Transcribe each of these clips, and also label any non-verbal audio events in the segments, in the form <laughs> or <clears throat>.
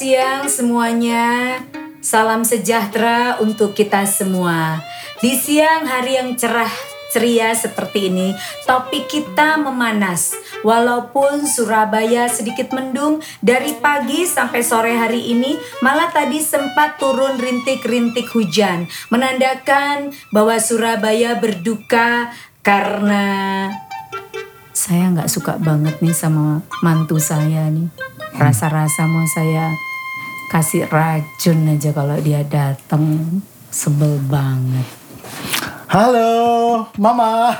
Siang semuanya. Salam sejahtera untuk kita semua. Di siang hari yang cerah ceria seperti ini, topik kita memanas. Walaupun Surabaya sedikit mendung dari pagi sampai sore hari ini, malah tadi sempat turun rintik-rintik hujan, menandakan bahwa Surabaya berduka karena saya nggak suka banget nih sama mantu saya nih. Rasa-rasa mau saya kasih racun aja kalau dia datang. Sebel banget. Halo, Mama.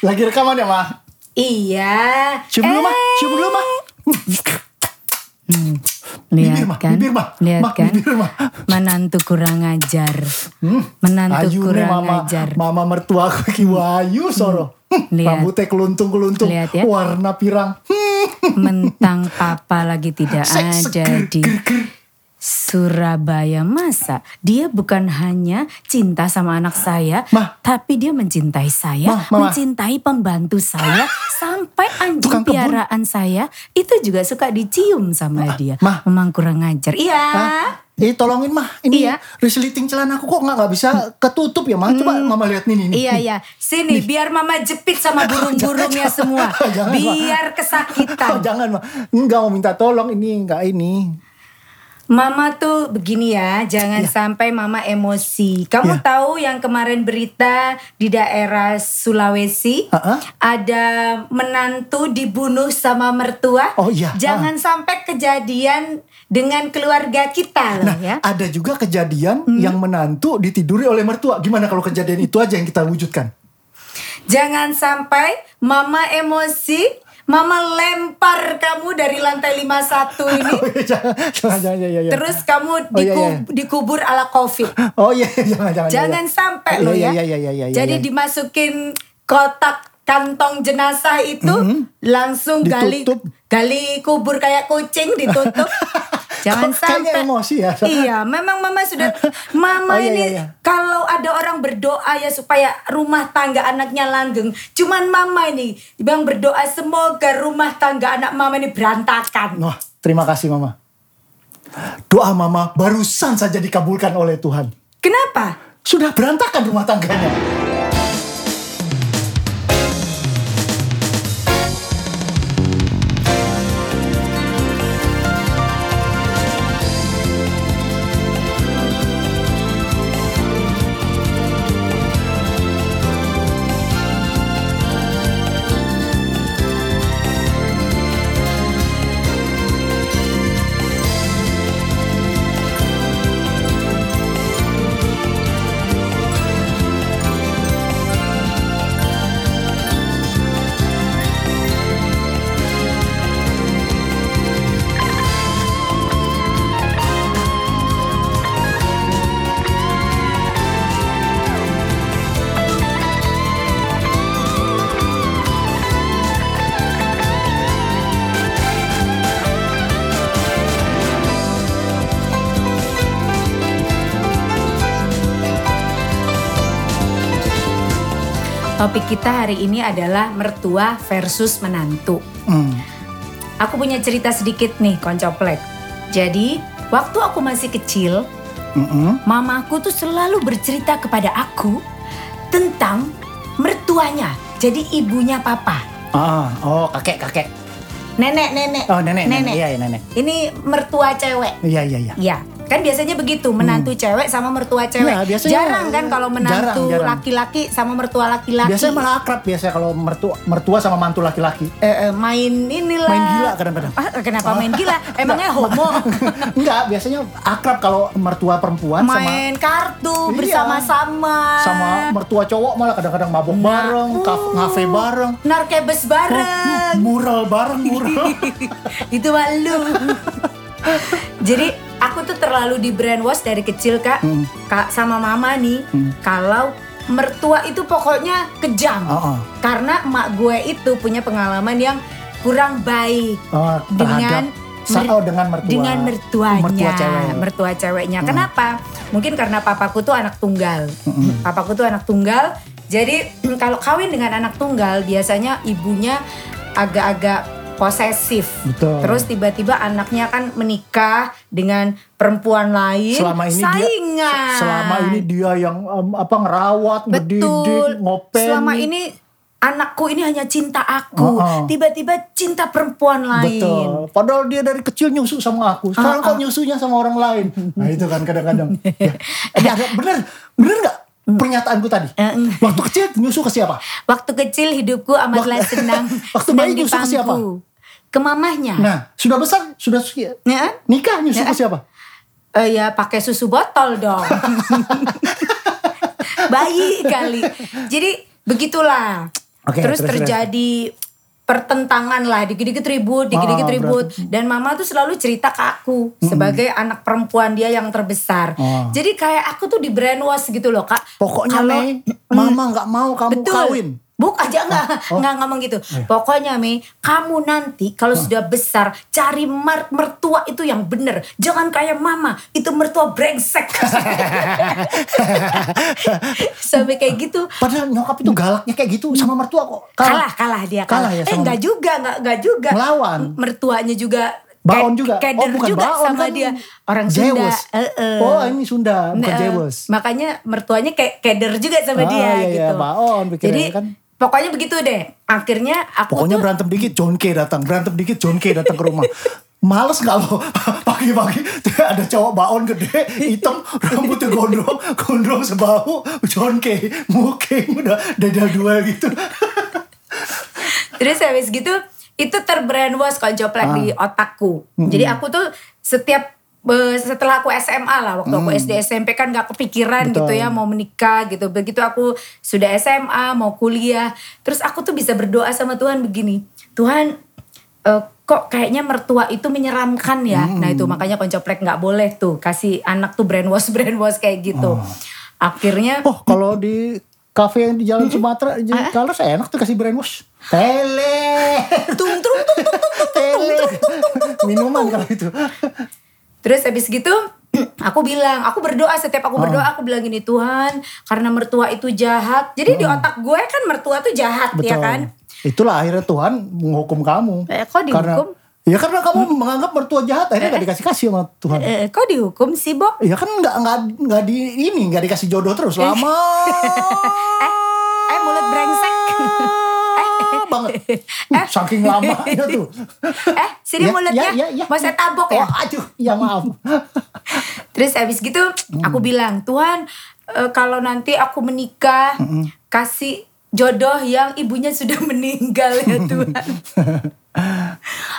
Lagi rekaman ya, Ma? Iya. Cium dulu, Ma. Cium dulu, Ma. Hmm, lihat Bibir, Ma. kan? Bibir, Ma. Lihat Ma, kan? bibir, Ma. Menantu kurang ajar. Hmm. Menantu Ayu nih kurang mama, ajar. mama mertua aku Ki Wayu soro. Hmm, Lihat. Rambutnya keluntung-keluntung, Lihat ya. warna pirang. Hmm. Mentang papa lagi tidak Seks, ada di. Surabaya masa dia bukan hanya cinta sama anak saya, Ma. tapi dia mencintai saya, Ma, Mama. mencintai pembantu saya, <gasps> sampai anjing Tukang kebun. piaraan saya itu juga suka dicium sama dia. Ma. Memang kurang ajar. Iya. Eh tolongin mah, ini Iya. resleting celanaku kok nggak nggak bisa ketutup ya mah. Coba mama lihat nih nih. nih. Iya ya, sini biar mama jepit sama <laughs> burung-burungnya semua, <laughs> Jangan, Ma. biar Oh, kesakitan. <laughs> jangan mah, nggak mau minta tolong ini nggak ini. Mama tuh begini ya, jangan sampai mama emosi. Kamu Ya. tahu yang kemarin berita di daerah Sulawesi Ha-ha. ada menantu dibunuh sama mertua. Oh, iya. Jangan sampai kejadian dengan keluarga kita loh Nah, ya. ada juga kejadian Hmm. yang menantu ditiduri oleh mertua. Gimana kalau kejadian itu aja yang kita wujudkan? Jangan sampai mama emosi, mama lempar kamu dari lantai 51 <laughs> ini. jangan, jangan, jangan, ya, ya, ya. Terus kamu Oh, iya, diku- iya. dikubur ala covid. <laughs> Oh iya, jangan, jangan. Jangan sampai Iya, loh iya, ya. iya, iya, iya, Jadi iya. dimasukin kotak kantong jenazah itu langsung gali Mm-hmm. Ditutup. gali kubur kayak kucing ditutup. <laughs> Jangan Kok sampai emosi ya? Iya, memang mama sudah mama <laughs> Oh, iya, ini iya, iya. kalau ada orang berdoa ya supaya rumah tangga anaknya langgeng. Cuman mama ini yang berdoa semoga rumah tangga anak mama ini berantakan. Wah, terima kasih mama. Doa mama barusan saja dikabulkan oleh Tuhan. Kenapa? Sudah berantakan rumah tangganya. Topik kita hari ini adalah mertua versus menantu. Hmm. Aku punya cerita sedikit nih, koncoplek. Jadi, waktu aku masih kecil, Mm-mm. mamaku tuh selalu bercerita kepada aku tentang mertuanya. Jadi ibunya papa. Ah, oh kakek kakek. Nenek, nenek. Oh nenek nenek. Iya iya nenek. Ini mertua cewek. Iya iya iya. Ya, kan biasanya begitu menantu cewek sama mertua cewek. Iya, biasanya, jarang kan kalau menantu laki-laki sama mertua laki-laki. Biasanya malah akrab biasanya kalau mertua mertua sama mantu laki-laki. Eh, eh, main inilah. Main gila kadang-kadang. Ah, kenapa main gila? <laughs> Emangnya homo? <laughs> Enggak, biasanya akrab kalau mertua perempuan sama main kartu Iya. bersama-sama. sama mertua cowok malah kadang-kadang mabuk Nah, bareng, kaf- ngafe bareng, Narkebes bareng. mural bareng, mural. <laughs> itu malu. Jadi aku tuh terlalu di brainwash dari kecil kak, Hmm. kak sama mama nih. Kalau mertua itu pokoknya kejam, Oh, oh. karena emak gue itu punya pengalaman yang kurang baik Oh, dengan sa- oh, dengan mertua. dengan mertuanya, Mertua cewek. Hmm. mertua ceweknya. Kenapa? Mungkin karena papaku tuh anak tunggal. Papaku tuh anak tunggal. Jadi <clears throat> kalau kawin dengan anak tunggal biasanya ibunya agak-agak posesif. Betul. Terus tiba-tiba anaknya kan menikah dengan perempuan lain. selama ini saingan. dia selama ini dia yang em, apa ngerawat, Betul. ngedidik, ngopen. Selama ini anakku ini hanya cinta aku. Uh-uh. Tiba-tiba cinta perempuan lain. Betul. Padahal dia dari kecil nyusu sama aku. Sekarang kok nyusunya sama orang lain. Nah itu kan kadang-kadang. <laughs> ya. Eh, ada bener, bener nggak pernyataanku tadi? Waktu kecil nyusu ke siapa? Waktu kecil hidupku amatlah senang. <laughs> waktu bayi nyusu ke siapa? Ke mamahnya. Nah, sudah besar, sudah Ya kan? nikah nyusu ke siapa? Eh, ya pakai susu botol dong. <laughs> Bayi kali. Jadi begitulah. Oke, terus, terus, terus. terjadi pertentangan lah, dikit-dikit ribut, dikit-dikit Ah, ribut. Dan mama tuh selalu cerita ke aku sebagai anak perempuan dia yang terbesar. Ah. Jadi kayak aku tuh di brainwash gitu loh kak. Pokoknya Kalau- mama nggak mau kamu Betul. kawin. Buk aja enggak, Oh. enggak ngomong gitu. Pokoknya Mi, kamu nanti kalau sudah besar cari mer- mertua itu yang bener. Jangan kayak mama, itu mertua brengsek. <laughs> Sampai kayak gitu. Padahal nyokap itu galaknya kayak gitu sama mertua kok. Kalah, kalah dia Kalah kalah. ya eh enggak juga, enggak enggak juga. Ngelawan. Mertuanya juga Baon juga. keder oh bukan juga baon sama kan. dia. Orang Sunda. Jewes. Eh-eh. Oh ini Sunda, bukan Nah, Jewes. Makanya mertuanya kayak keder juga sama Ah, dia iya, iya, gitu. baon pikirnya Jadi kan. Pokoknya begitu deh. Akhirnya aku Pokoknya tuh berantem dikit John K datang, berantem dikit John K datang ke rumah. Males nggak lo <laughs> pagi-pagi ada cowok baon gede, hitam, rambutnya gondrong, gondrong sebahu, John K, muking udah dadal dua gitu. <laughs> Terus habis gitu itu terbrainwash koncoplek Ah. di otakku. Jadi aku tuh setiap setelah aku SMA lah waktu aku SD SMP kan gak kepikiran Mm. Betul. gitu ya mau menikah gitu. Begitu aku sudah SMA mau kuliah, terus aku tuh bisa berdoa sama Tuhan begini. Tuhan eh, kok kayaknya mertua itu menyeramkan ya. Nah itu makanya koncoplek nggak boleh tuh kasih anak tuh brainwash brainwash kayak gitu. Akhirnya Oh kalau di kafe yang di Jalan Sumatera, di kalau saya enak tuh kasih brainwash. Tele, tung tung tung tung tung tele, minuman kalau itu. Terus habis gitu <clears throat> aku bilang, aku berdoa setiap aku berdoa aku bilang gini Tuhan, karena mertua itu jahat. Jadi di otak gue kan mertua tuh jahat Betul. ya kan? Itulah akhirnya Tuhan menghukum kamu. Eh, kok dihukum? Karena, ya karena kamu menganggap mertua jahat, akhirnya gak dikasih kasih sama Tuhan. Eh, kok dihukum sih, Bo? Ya kan nggak nggak nggak di ini nggak dikasih jodoh terus lama. <laughs> Eh, eh mulut brengsek. <laughs> Banget. Uh, <laughs> saking lamanya tuh. <laughs> eh, sini mulutnya. Mau saya tabok ya? Oh, aduh, ya maaf. <laughs> Terus habis gitu aku bilang, Tuhan eh, kalau nanti aku menikah, kasih jodoh yang ibunya sudah meninggal ya Tuhan.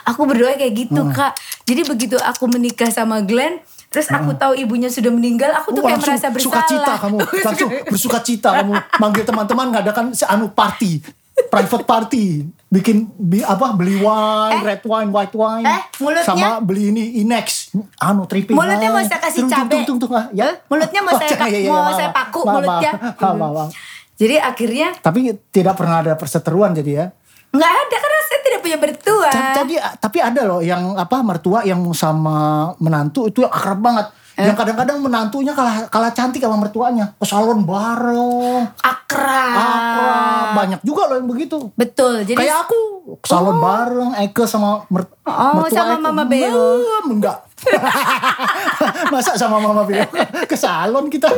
aku berdoa kayak gitu kak. Jadi begitu aku menikah sama Glenn, terus aku tahu ibunya sudah meninggal, aku tuh Wah, kayak merasa bersalah. suka cita kamu langsung bersuka cita kamu manggil teman-teman ngadakan si anu party private party bikin bi, apa beli wine red wine white wine eh, mulutnya- sama beli ini inex anu tripping Mulutnya mau saya kasih Tung, tung, cabe. tung, tung, tung, ah, ya Eh, mulutnya mau Oh, saya- <laughs> iya, iya, mau maaf, saya paku maaf, mulutnya. maaf, maaf, maaf. Jadi akhirnya tapi tidak pernah ada perseteruan jadi ya nggak ada karena saya tidak punya mertua. Jadi tapi ada loh yang apa mertua yang sama menantu itu akrab banget. Eh? Yang kadang-kadang menantunya kalah kalah cantik sama mertuanya. Ke salon bareng. Akrab. Akrab. Banyak juga loh yang begitu. Betul. Jadi Kayak aku ke salon bareng Eke sama mer Oh, mertua sama Eke. Mama Beo. Enggak. <laughs> <laughs> Masa sama Mama Beo ke salon kita.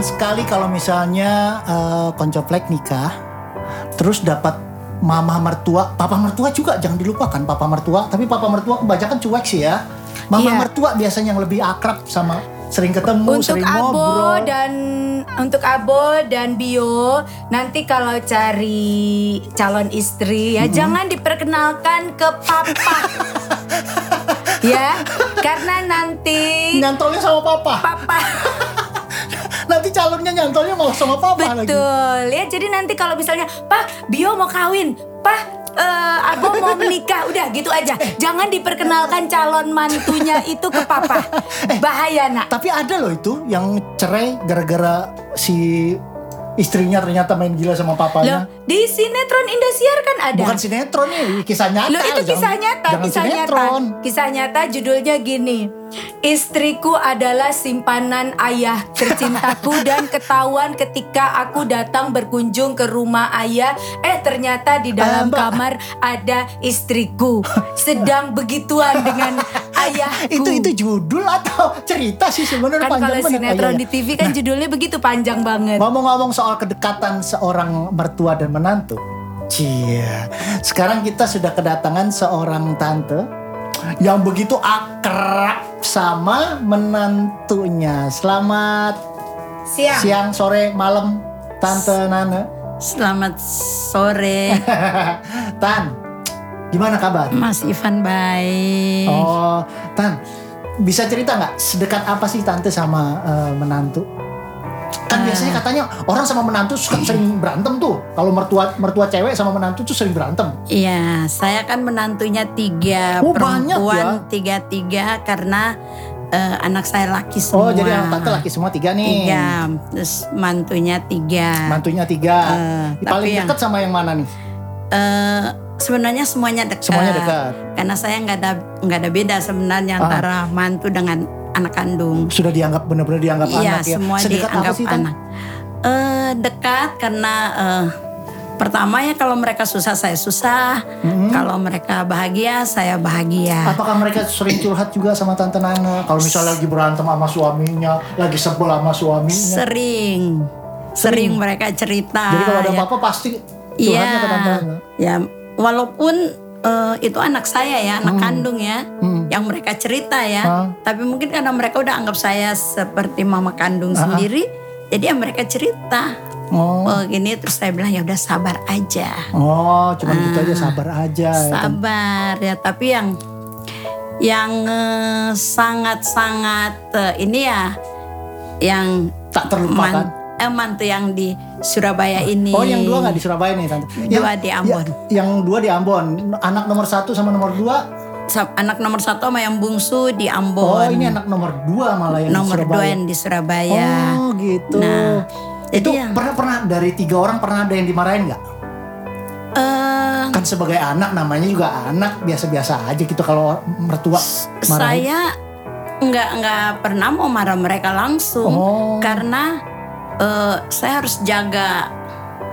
Menyenangkan sekali kalau misalnya eh, koncoplek nikah, terus dapat mama mertua, papa mertua juga jangan dilupakan papa mertua. Tapi papa mertua kebanyakan cuek sih ya. Mama Iya. mertua biasanya yang lebih akrab sama sering ketemu, Untuk sering Abo ngobrol. dan untuk Abo dan Bio nanti kalau cari calon istri ya jangan diperkenalkan ke papa. <laughs> ya, karena nanti Nyantolnya sama papa. papa Nanti calonnya nyantolnya malah sama papa lagi. betul ya. Jadi nanti kalau misalnya, "Pak, Bio mau kawin." "Pak, eh, Abo <laughs> mau menikah." Udah gitu aja. Jangan diperkenalkan calon mantunya itu ke papa. <laughs> Bahaya, Nak. Tapi ada loh itu yang cerai gara-gara si istrinya ternyata main gila sama Loh, papanya. di sinetron Indosiar kan ada. Bukan sinetron nih, kisah nyata. Loh itu jangan- kisah nyata, jangan kisah nyata. sinetron. Kisah nyata judulnya gini. Istriku adalah simpanan ayah tercintaku <laughs> dan ketahuan ketika aku datang berkunjung ke rumah ayah, eh ternyata di dalam Mbak. kamar ada istriku sedang begituan dengan <laughs> ayahku. Itu itu judul atau <laughs> cerita sih sebenarnya kan panjang kalau banget. sinetron Oh, iya, di TV kan judulnya begitu panjang banget. Ngomong-ngomong soal kedekatan seorang mertua dan menantu. Cia, sekarang kita sudah kedatangan seorang tante yang begitu akrab sama menantunya. Selamat Siang. siang, sore, malam, tante Nana. Selamat sore, <laughs> Tan, gimana kabar? Mas Ivan baik. Oh, Tan, bisa cerita nggak sedekat apa sih tante sama eh, menantu? Kan biasanya katanya orang sama menantu suka <clears throat> sering berantem tuh. Kalau mertua mertua cewek sama menantu tuh sering berantem. Iya, saya kan menantunya tiga Oh, perempuan, ya? tiga tiga karena eh, anak saya laki semua. Oh, jadi anak tante laki semua tiga nih. Tiga, terus mantunya tiga. Mantunya tiga. Eh, Paling tapi yang- dekat sama yang mana nih? Eh, sebenarnya semuanya dekat. Semuanya dekat. Karena saya nggak ada nggak ada beda sebenarnya Ah. antara mantu dengan anak kandung. Sudah dianggap benar-benar dianggap Iya, anak ya. semua Sedekat apa dianggap sih Tan? anak. Eh, dekat karena eh, pertama ya kalau mereka susah saya susah, Mm-hmm. kalau mereka bahagia saya bahagia. Apakah mereka sering curhat juga sama tante Nana? Kalau misalnya lagi berantem sama suaminya, lagi sebel sama suaminya. Sering, sering mereka cerita. Jadi kalau ada ya. apa-apa pasti Iya, curhatnya ke tante Nana. ya walaupun eh, itu anak saya ya, anak kandung ya, Hmm. yang mereka cerita ya. Tapi mungkin karena mereka udah anggap saya seperti mama kandung sendiri, jadi ya mereka cerita. Oh. Oh gini terus saya bilang ya udah sabar aja. Oh, cuman gitu Ah. aja sabar aja. ya kan? Sabar ya, tapi yang yang eh, sangat-sangat eh, ini ya yang Tak terlupakan. man- eh, mantu yang di Surabaya ini. Oh, yang dua nggak di Surabaya nih tante? Dua di Ambon. ya- yang dua di Ambon. Anak nomor satu sama nomor dua. Anak nomor satu sama yang bungsu di Ambon. Oh, ini anak nomor dua malah yang nomor di Surabaya. dua yang di Surabaya. Oh, gitu. Nah, itu yang- pernah pernah dari tiga orang pernah ada yang dimarahin nggak? Eh, Kan sebagai anak namanya juga anak biasa-biasa aja gitu kalau mertua marahin. saya nggak nggak pernah mau marah mereka langsung Oh. karena eh, saya harus jaga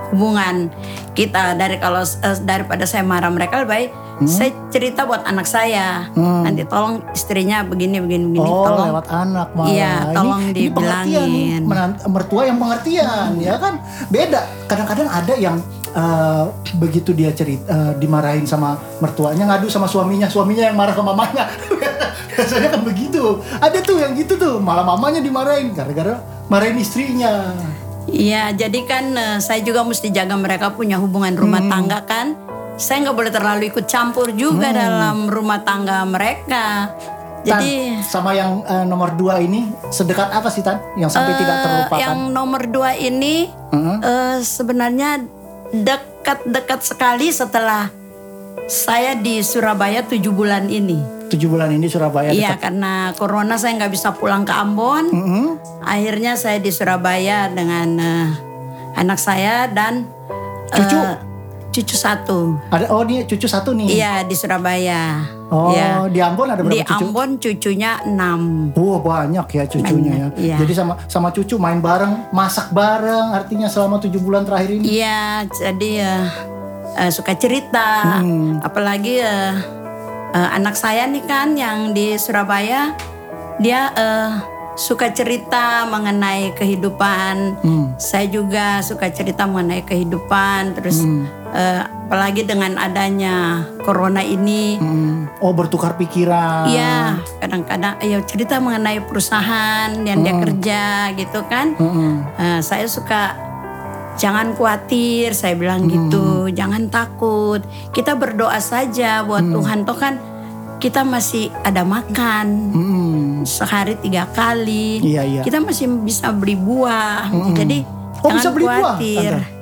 hubungan kita dari kalau eh, daripada saya marah mereka lebih baik saya cerita buat anak saya Hmm. nanti tolong istrinya begini begini begini Oh, tolong lewat anak malah. Iya, tolong ini, ini dibilangin. menan- mertua yang pengertian, ya kan? Beda. Kadang-kadang ada yang eh, begitu dia cerita eh, dimarahin sama mertuanya ngadu sama suaminya, suaminya yang marah ke mamanya. <laughs> Biasanya kan begitu. Ada tuh yang gitu tuh, malah mamanya dimarahin gara-gara marahin istrinya. Iya, jadi kan eh, saya juga mesti jaga mereka punya hubungan rumah Hmm. tangga kan. Saya nggak boleh terlalu ikut campur juga Hmm. dalam rumah tangga mereka. Tan, Jadi sama yang eh, nomor dua ini sedekat apa sih Tan? Yang sampai tidak eh, terlupakan. yang nomor dua ini Hmm? eh, sebenarnya dekat-dekat sekali setelah saya di Surabaya tujuh bulan ini. Tujuh bulan ini Surabaya Iya, karena corona saya nggak bisa pulang ke Ambon. Mm-mm. Akhirnya saya di Surabaya dengan eh, anak saya dan eh, Cucu? cucu satu. Ada oh dia cucu satu nih. Iya di Surabaya. Oh, Iya. di Ambon ada berapa Di cucu? Ambon cucunya enam. Oh banyak ya cucunya Banyak, ya. iya. Jadi sama sama cucu main bareng, masak bareng. Artinya selama tujuh bulan terakhir ini. Iya, jadi eh, eh, suka cerita. Hmm. Apalagi eh, eh, anak saya nih kan yang di Surabaya, dia eh, suka cerita mengenai kehidupan. Hmm. Saya juga suka cerita mengenai kehidupan. Terus eh, apalagi dengan adanya corona ini. Hmm. Oh bertukar pikiran. Iya, kadang-kadang ayo cerita mengenai perusahaan yang dia kerja gitu kan. Mm-mm. Eh, saya suka jangan khawatir, saya bilang gitu, jangan takut. Kita berdoa saja buat Tuhan toh kan kita masih ada makan Mm-mm. sehari tiga kali. Iya, iya. Kita masih bisa beli buah. Jadi Oh jangan bisa beli buah? khawatir. Tante?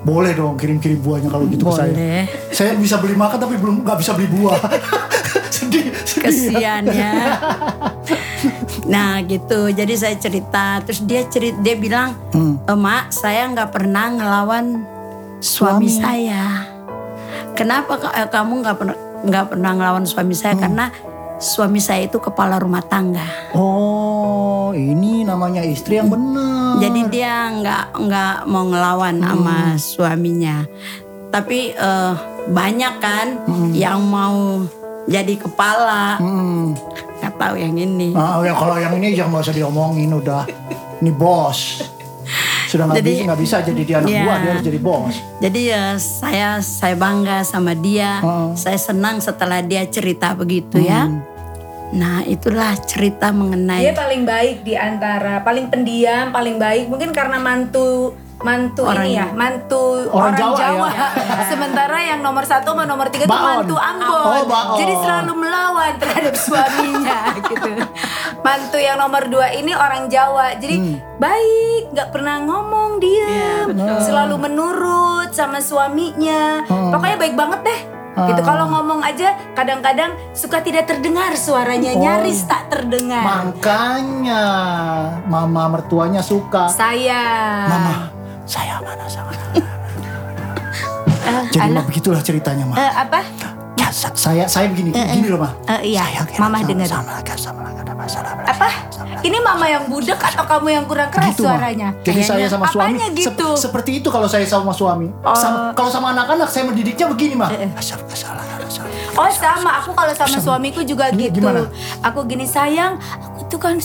Boleh dong kirim-kirim buahnya kalau gitu ke saya. Boleh. Saya bisa beli makan tapi belum nggak bisa beli buah. <laughs> sedih, sedih. Kesian ya. <laughs> Nah gitu, jadi saya cerita, terus dia cerit, dia bilang, Hmm. emak saya nggak pernah ngelawan suami, Suami. saya. Kenapa eh, kamu nggak pernah nggak pernah ngelawan suami saya? Hmm. Karena suami saya itu kepala rumah tangga. Oh, ini namanya istri yang benar. Jadi dia nggak nggak mau ngelawan sama suaminya. Tapi eh, banyak kan yang mau jadi kepala. Hmm. Tahu yang ini. Ah, ya kalau yang ini nggak usah diomongin udah. Ini bos. Sudah nggak bisa nggak bisa jadi dia anak Iya. buah, dia harus jadi bos. Jadi ya saya saya bangga sama dia. Heeh. Saya senang setelah dia cerita begitu ya. Nah itulah cerita mengenai Dia paling baik di antara paling pendiam, paling baik mungkin karena mantu mantu Orang- ini ya, mantu Orang orang, Jawa Jawa. ya. <laughs> Sementara yang nomor satu sama nomor tiga tuh Baon. mantu Ambon. Oh, Baon. Jadi selalu melawan terhadap suaminya <laughs> gitu. Mantu yang nomor dua ini orang Jawa. Jadi Hmm. baik, nggak pernah ngomong diem, betul. selalu menurut sama suaminya. Hmm. Pokoknya baik banget deh. Gitu kalau ngomong aja kadang-kadang suka tidak terdengar suaranya Oh. nyaris tak terdengar. Makanya mama mertuanya suka. Saya. Mama, saya mana sama. Eh, Jadi mah begitulah ceritanya mah. eh, apa? Ya, sa- saya saya begini, begini loh mah. Eh, iya, Saya kira Mama dengar. Sama lagi, sama lagi ada masalah. Apa? Ini mama yang budek atau kamu yang kurang keras Gitu, Mah. suaranya? Jadi saya sama suami gitu? seperti itu kalau saya sama suami. Oh. Sama- kalau sama anak-anak saya mendidiknya begini mah. Eh, eh. Asal kesalahan, asal. Oh sama, aku kalau sama suamiku juga Gi- gitu. gimana? Aku gini sayang, aku tuh kan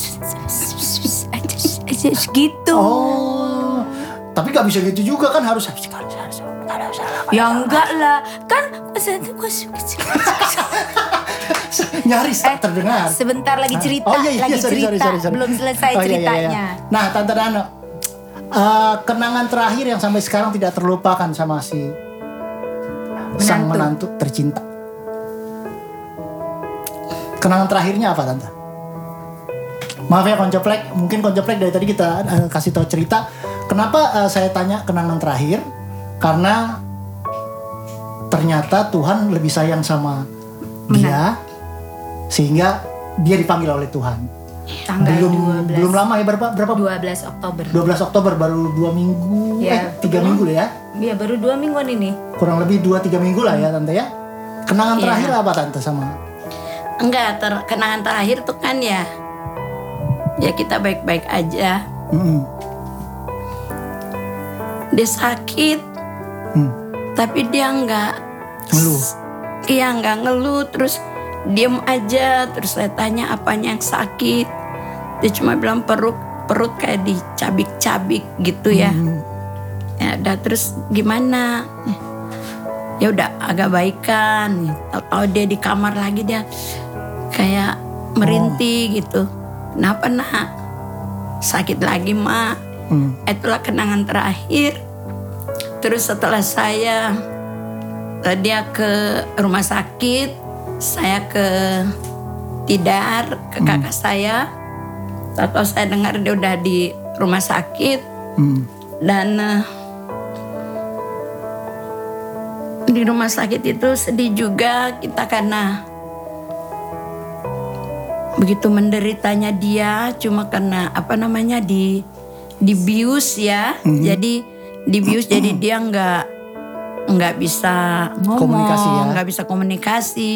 gitu. Oh. Tapi gak bisa gitu juga kan harus Ya enggak lah, kan <laughs> nyaris tak terdengar. sebentar lagi cerita, Oh iya, iya, lagi sorry, cerita, sorry, sorry. belum selesai Oh, iya, iya, iya. ceritanya. Nah, Tante Dano, eh, kenangan terakhir yang sampai sekarang tidak terlupakan sama si sang Menantu. menantu tercinta. Kenangan terakhirnya apa, Tante? Maaf ya koncoplek, mungkin koncoplek dari tadi kita eh, kasih tahu cerita. Kenapa eh, saya tanya kenangan terakhir? Karena ternyata Tuhan lebih sayang sama dia sehingga dia dipanggil oleh Tuhan. Tanggal belum 12, belum lama ya berapa berapa 12 Oktober. 12 Oktober baru dua minggu Ya, eh tiga minggu ya Iya baru dua mingguan ini. kurang lebih dua tiga minggu lah ya tante ya kenangan Iya. terakhir apa tante sama enggak ter, kenangan terakhir tuh kan ya ya kita baik-baik aja. Mm-mm. Dia sakit. Hmm. tapi dia nggak Ngeluh. Iya nggak ngeluh. Terus diem aja. Terus saya tanya apanya yang sakit? Dia cuma bilang perut perut kayak dicabik-cabik gitu ya. Hmm. ya udah terus gimana? Ya udah agak baikan. Tahu dia di kamar lagi dia kayak merintih gitu. Kenapa nak? Sakit lagi mak Hmm. itulah kenangan terakhir terus setelah saya eh, dia ke rumah sakit saya ke Tidar ke kakak saya atau saya dengar dia udah di rumah sakit Hmm. dan eh, di rumah sakit itu sedih juga kita karena begitu menderitanya dia cuma karena apa namanya di dibius ya jadi dibius jadi <clears throat> dia nggak nggak bisa Komunikasi ya. ngomong nggak bisa komunikasi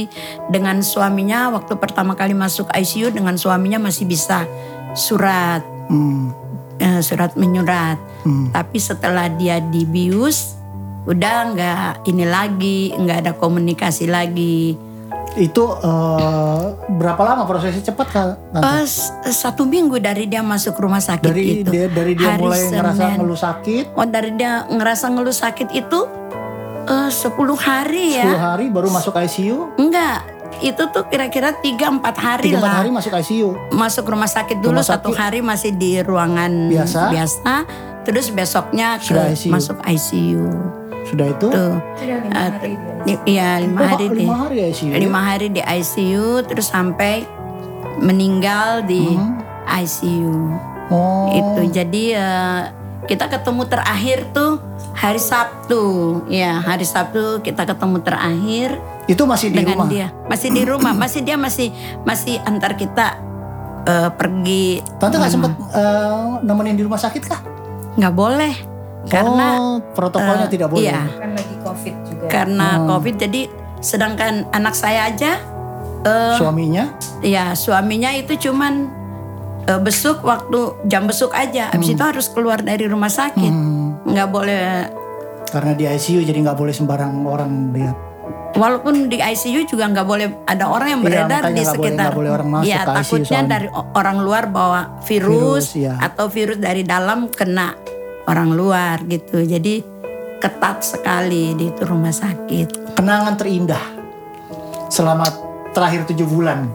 dengan suaminya waktu pertama kali masuk ICU dengan suaminya masih bisa surat Hmm. eh, surat menyurat Hmm. tapi setelah dia dibius udah nggak ini lagi nggak ada komunikasi lagi itu eh, berapa lama prosesnya cepat kan tante Eh, satu minggu dari dia masuk rumah sakit dari itu dia dari dia Hari mulai ngerasa Senin. ngeluh sakit oh dari dia ngerasa ngeluh sakit itu eh, 10 hari ya. 10 hari baru masuk ICU. Enggak, itu tuh kira-kira 3-4 hari 3 lah. hari masuk ICU. Masuk rumah sakit dulu Rumah satu sakit. hari masih di ruangan Biasa. biasa. Terus besoknya ke ICU. masuk ICU. Sudah itu? Tuh. Sudah lima hari Iya lima hari di lima hari ICU. lima hari di ICU terus sampai meninggal di ICU. Oh. itu jadi eh, kita ketemu terakhir tuh hari Sabtu. Ya hari Sabtu kita ketemu terakhir Itu masih di dengan rumah. dia. Masih di rumah. <clears throat> Masih dia masih masih antar kita eh, pergi. Tante nggak sempet eh, nemenin di rumah sakit kah? nggak boleh karena oh, protokolnya eh, tidak boleh. iya Kan lagi covid juga. karena Hmm. covid jadi sedangkan anak saya aja eh, Suaminya Ya suaminya itu cuman eh, besuk waktu jam besuk aja. Habis itu harus keluar dari rumah sakit. hmm, Nggak boleh. karena di ICU jadi nggak boleh sembarang orang lihat. Walaupun di ICU juga nggak boleh ada orang yang Iya, beredar makanya di nggak boleh- sekitar. nggak boleh orang masuk ya ke ICU takutnya soalnya. dari orang luar bawa virus, Virus, iya. atau virus dari dalam kena orang luar gitu. Jadi ketat sekali di itu rumah sakit. Kenangan terindah selama terakhir tujuh bulan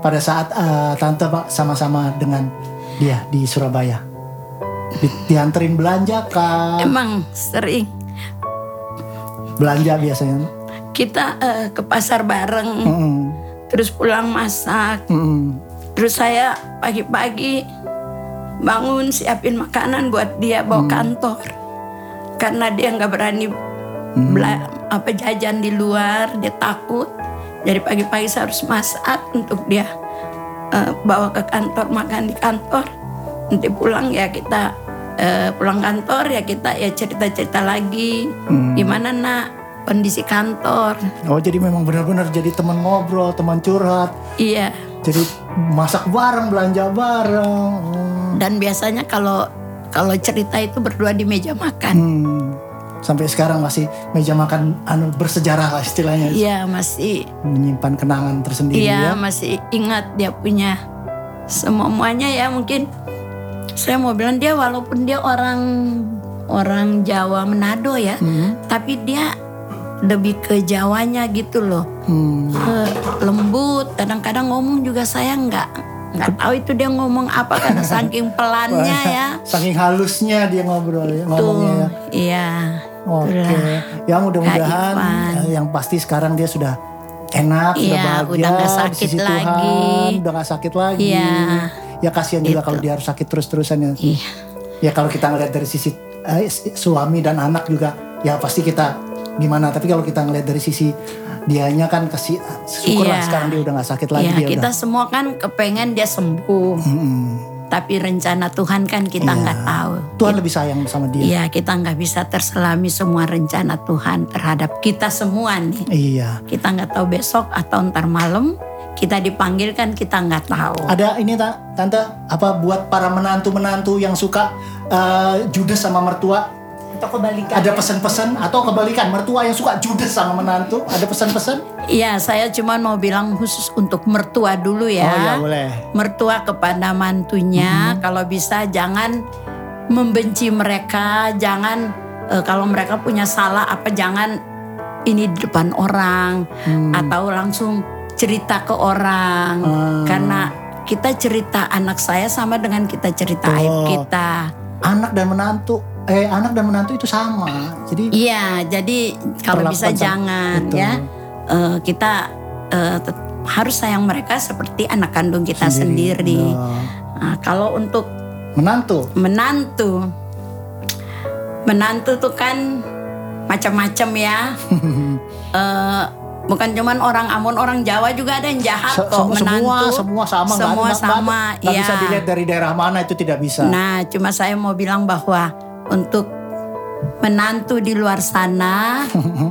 pada saat eh, tante pak sama-sama dengan dia di Surabaya. Di, dianterin belanja kah? Emang sering Belanja biasanya. kita eh, ke pasar bareng, Mm-mm. terus pulang masak. Mm-mm. Terus saya pagi-pagi bangun siapin makanan buat dia bawa kantor. Karena dia nggak berani bela- apa jajan di luar, dia takut. Jadi pagi-pagi saya harus masak untuk dia eh, bawa ke kantor makan di kantor. Nanti pulang ya kita eh, pulang kantor ya kita ya cerita-cerita lagi. Gimana nak kondisi kantor? Oh jadi memang benar-benar jadi teman ngobrol, teman curhat. Iya. Jadi masak bareng, belanja bareng. Oh. Dan biasanya kalau kalau cerita itu berdua di meja makan. Hmm. Sampai sekarang masih meja makan anu bersejarah lah istilahnya. Iya masih, Menyimpan kenangan tersendiri iya ya. masih ingat dia punya semuanya ya mungkin. Saya mau bilang dia walaupun dia orang orang Jawa Manado ya, Hmm. tapi dia lebih ke Jawanya gitu loh, Hmm. Lembut. Kadang-kadang ngomong juga saya nggak nggak tahu itu dia ngomong apa karena <laughs> saking pelannya ya. Saking halusnya dia ngobrol ya, ngomongnya ya. iya. Oke, itulah. ya mudah-mudahan eh, yang pasti sekarang dia sudah enak, sudah Iya, bahagia, udah di sakit sisi lagi. Tuhan, udah nggak sakit lagi. Iya. Ya kasihan juga Itu. kalau dia harus sakit terus-terusan ya. Iya. Ya kalau kita ngeliat dari sisi eh, suami dan anak juga, ya pasti kita gimana. Tapi kalau kita ngeliat dari sisi dianya kan kasih syukurlah Iya. sekarang dia udah nggak sakit lagi Iya, dia kita udah. semua kan kepengen dia sembuh. Mm-mm. Tapi rencana Tuhan kan kita Iya. nggak tahu. Tuhan lebih sayang sama dia. Iya, kita nggak bisa terselami semua rencana Tuhan terhadap kita semua nih. Iya. Kita nggak tahu besok atau ntar malam kita dipanggil kan kita nggak tahu. Ada ini ta- tante apa buat para menantu-menantu yang suka eh, judes sama mertua Atau kebalikan. ada pesan-pesan atau kebalikan mertua yang suka judes sama menantu ada pesan-pesan? Iya, saya cuma mau bilang khusus untuk mertua dulu ya. Oh ya boleh. mertua kepada mantunya kalau bisa jangan membenci mereka jangan eh, kalau mereka punya salah apa jangan ini di depan orang atau langsung cerita ke orang Hmm. karena kita cerita anak saya sama dengan kita cerita aib Oh. kita Anak dan menantu eh anak dan menantu itu sama. Jadi iya jadi kalau bisa sama- jangan Betul. ya Eh, kita tet- harus sayang mereka seperti anak kandung kita sendiri, Oh. Nah, kalau untuk menantu. menantu menantu tuh kan macam-macam ya <laughs> Eh, bukan cuman orang Ambon orang Jawa juga ada yang jahat Se- kok semua, menantu semua sama semua nggak ada- sama nggak ya bisa dilihat dari daerah mana itu tidak bisa. nah cuma saya mau bilang bahwa untuk menantu di luar sana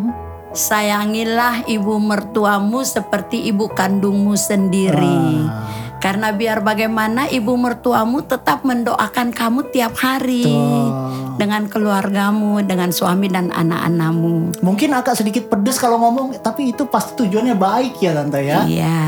<laughs> sayangilah ibu mertuamu seperti ibu kandungmu sendiri Ah. karena biar bagaimana ibu mertuamu tetap mendoakan kamu tiap hari Tuh. dengan keluargamu, dengan suami dan anak-anakmu. Mungkin agak sedikit pedes kalau ngomong, tapi itu pasti tujuannya baik ya tante ya. Iya,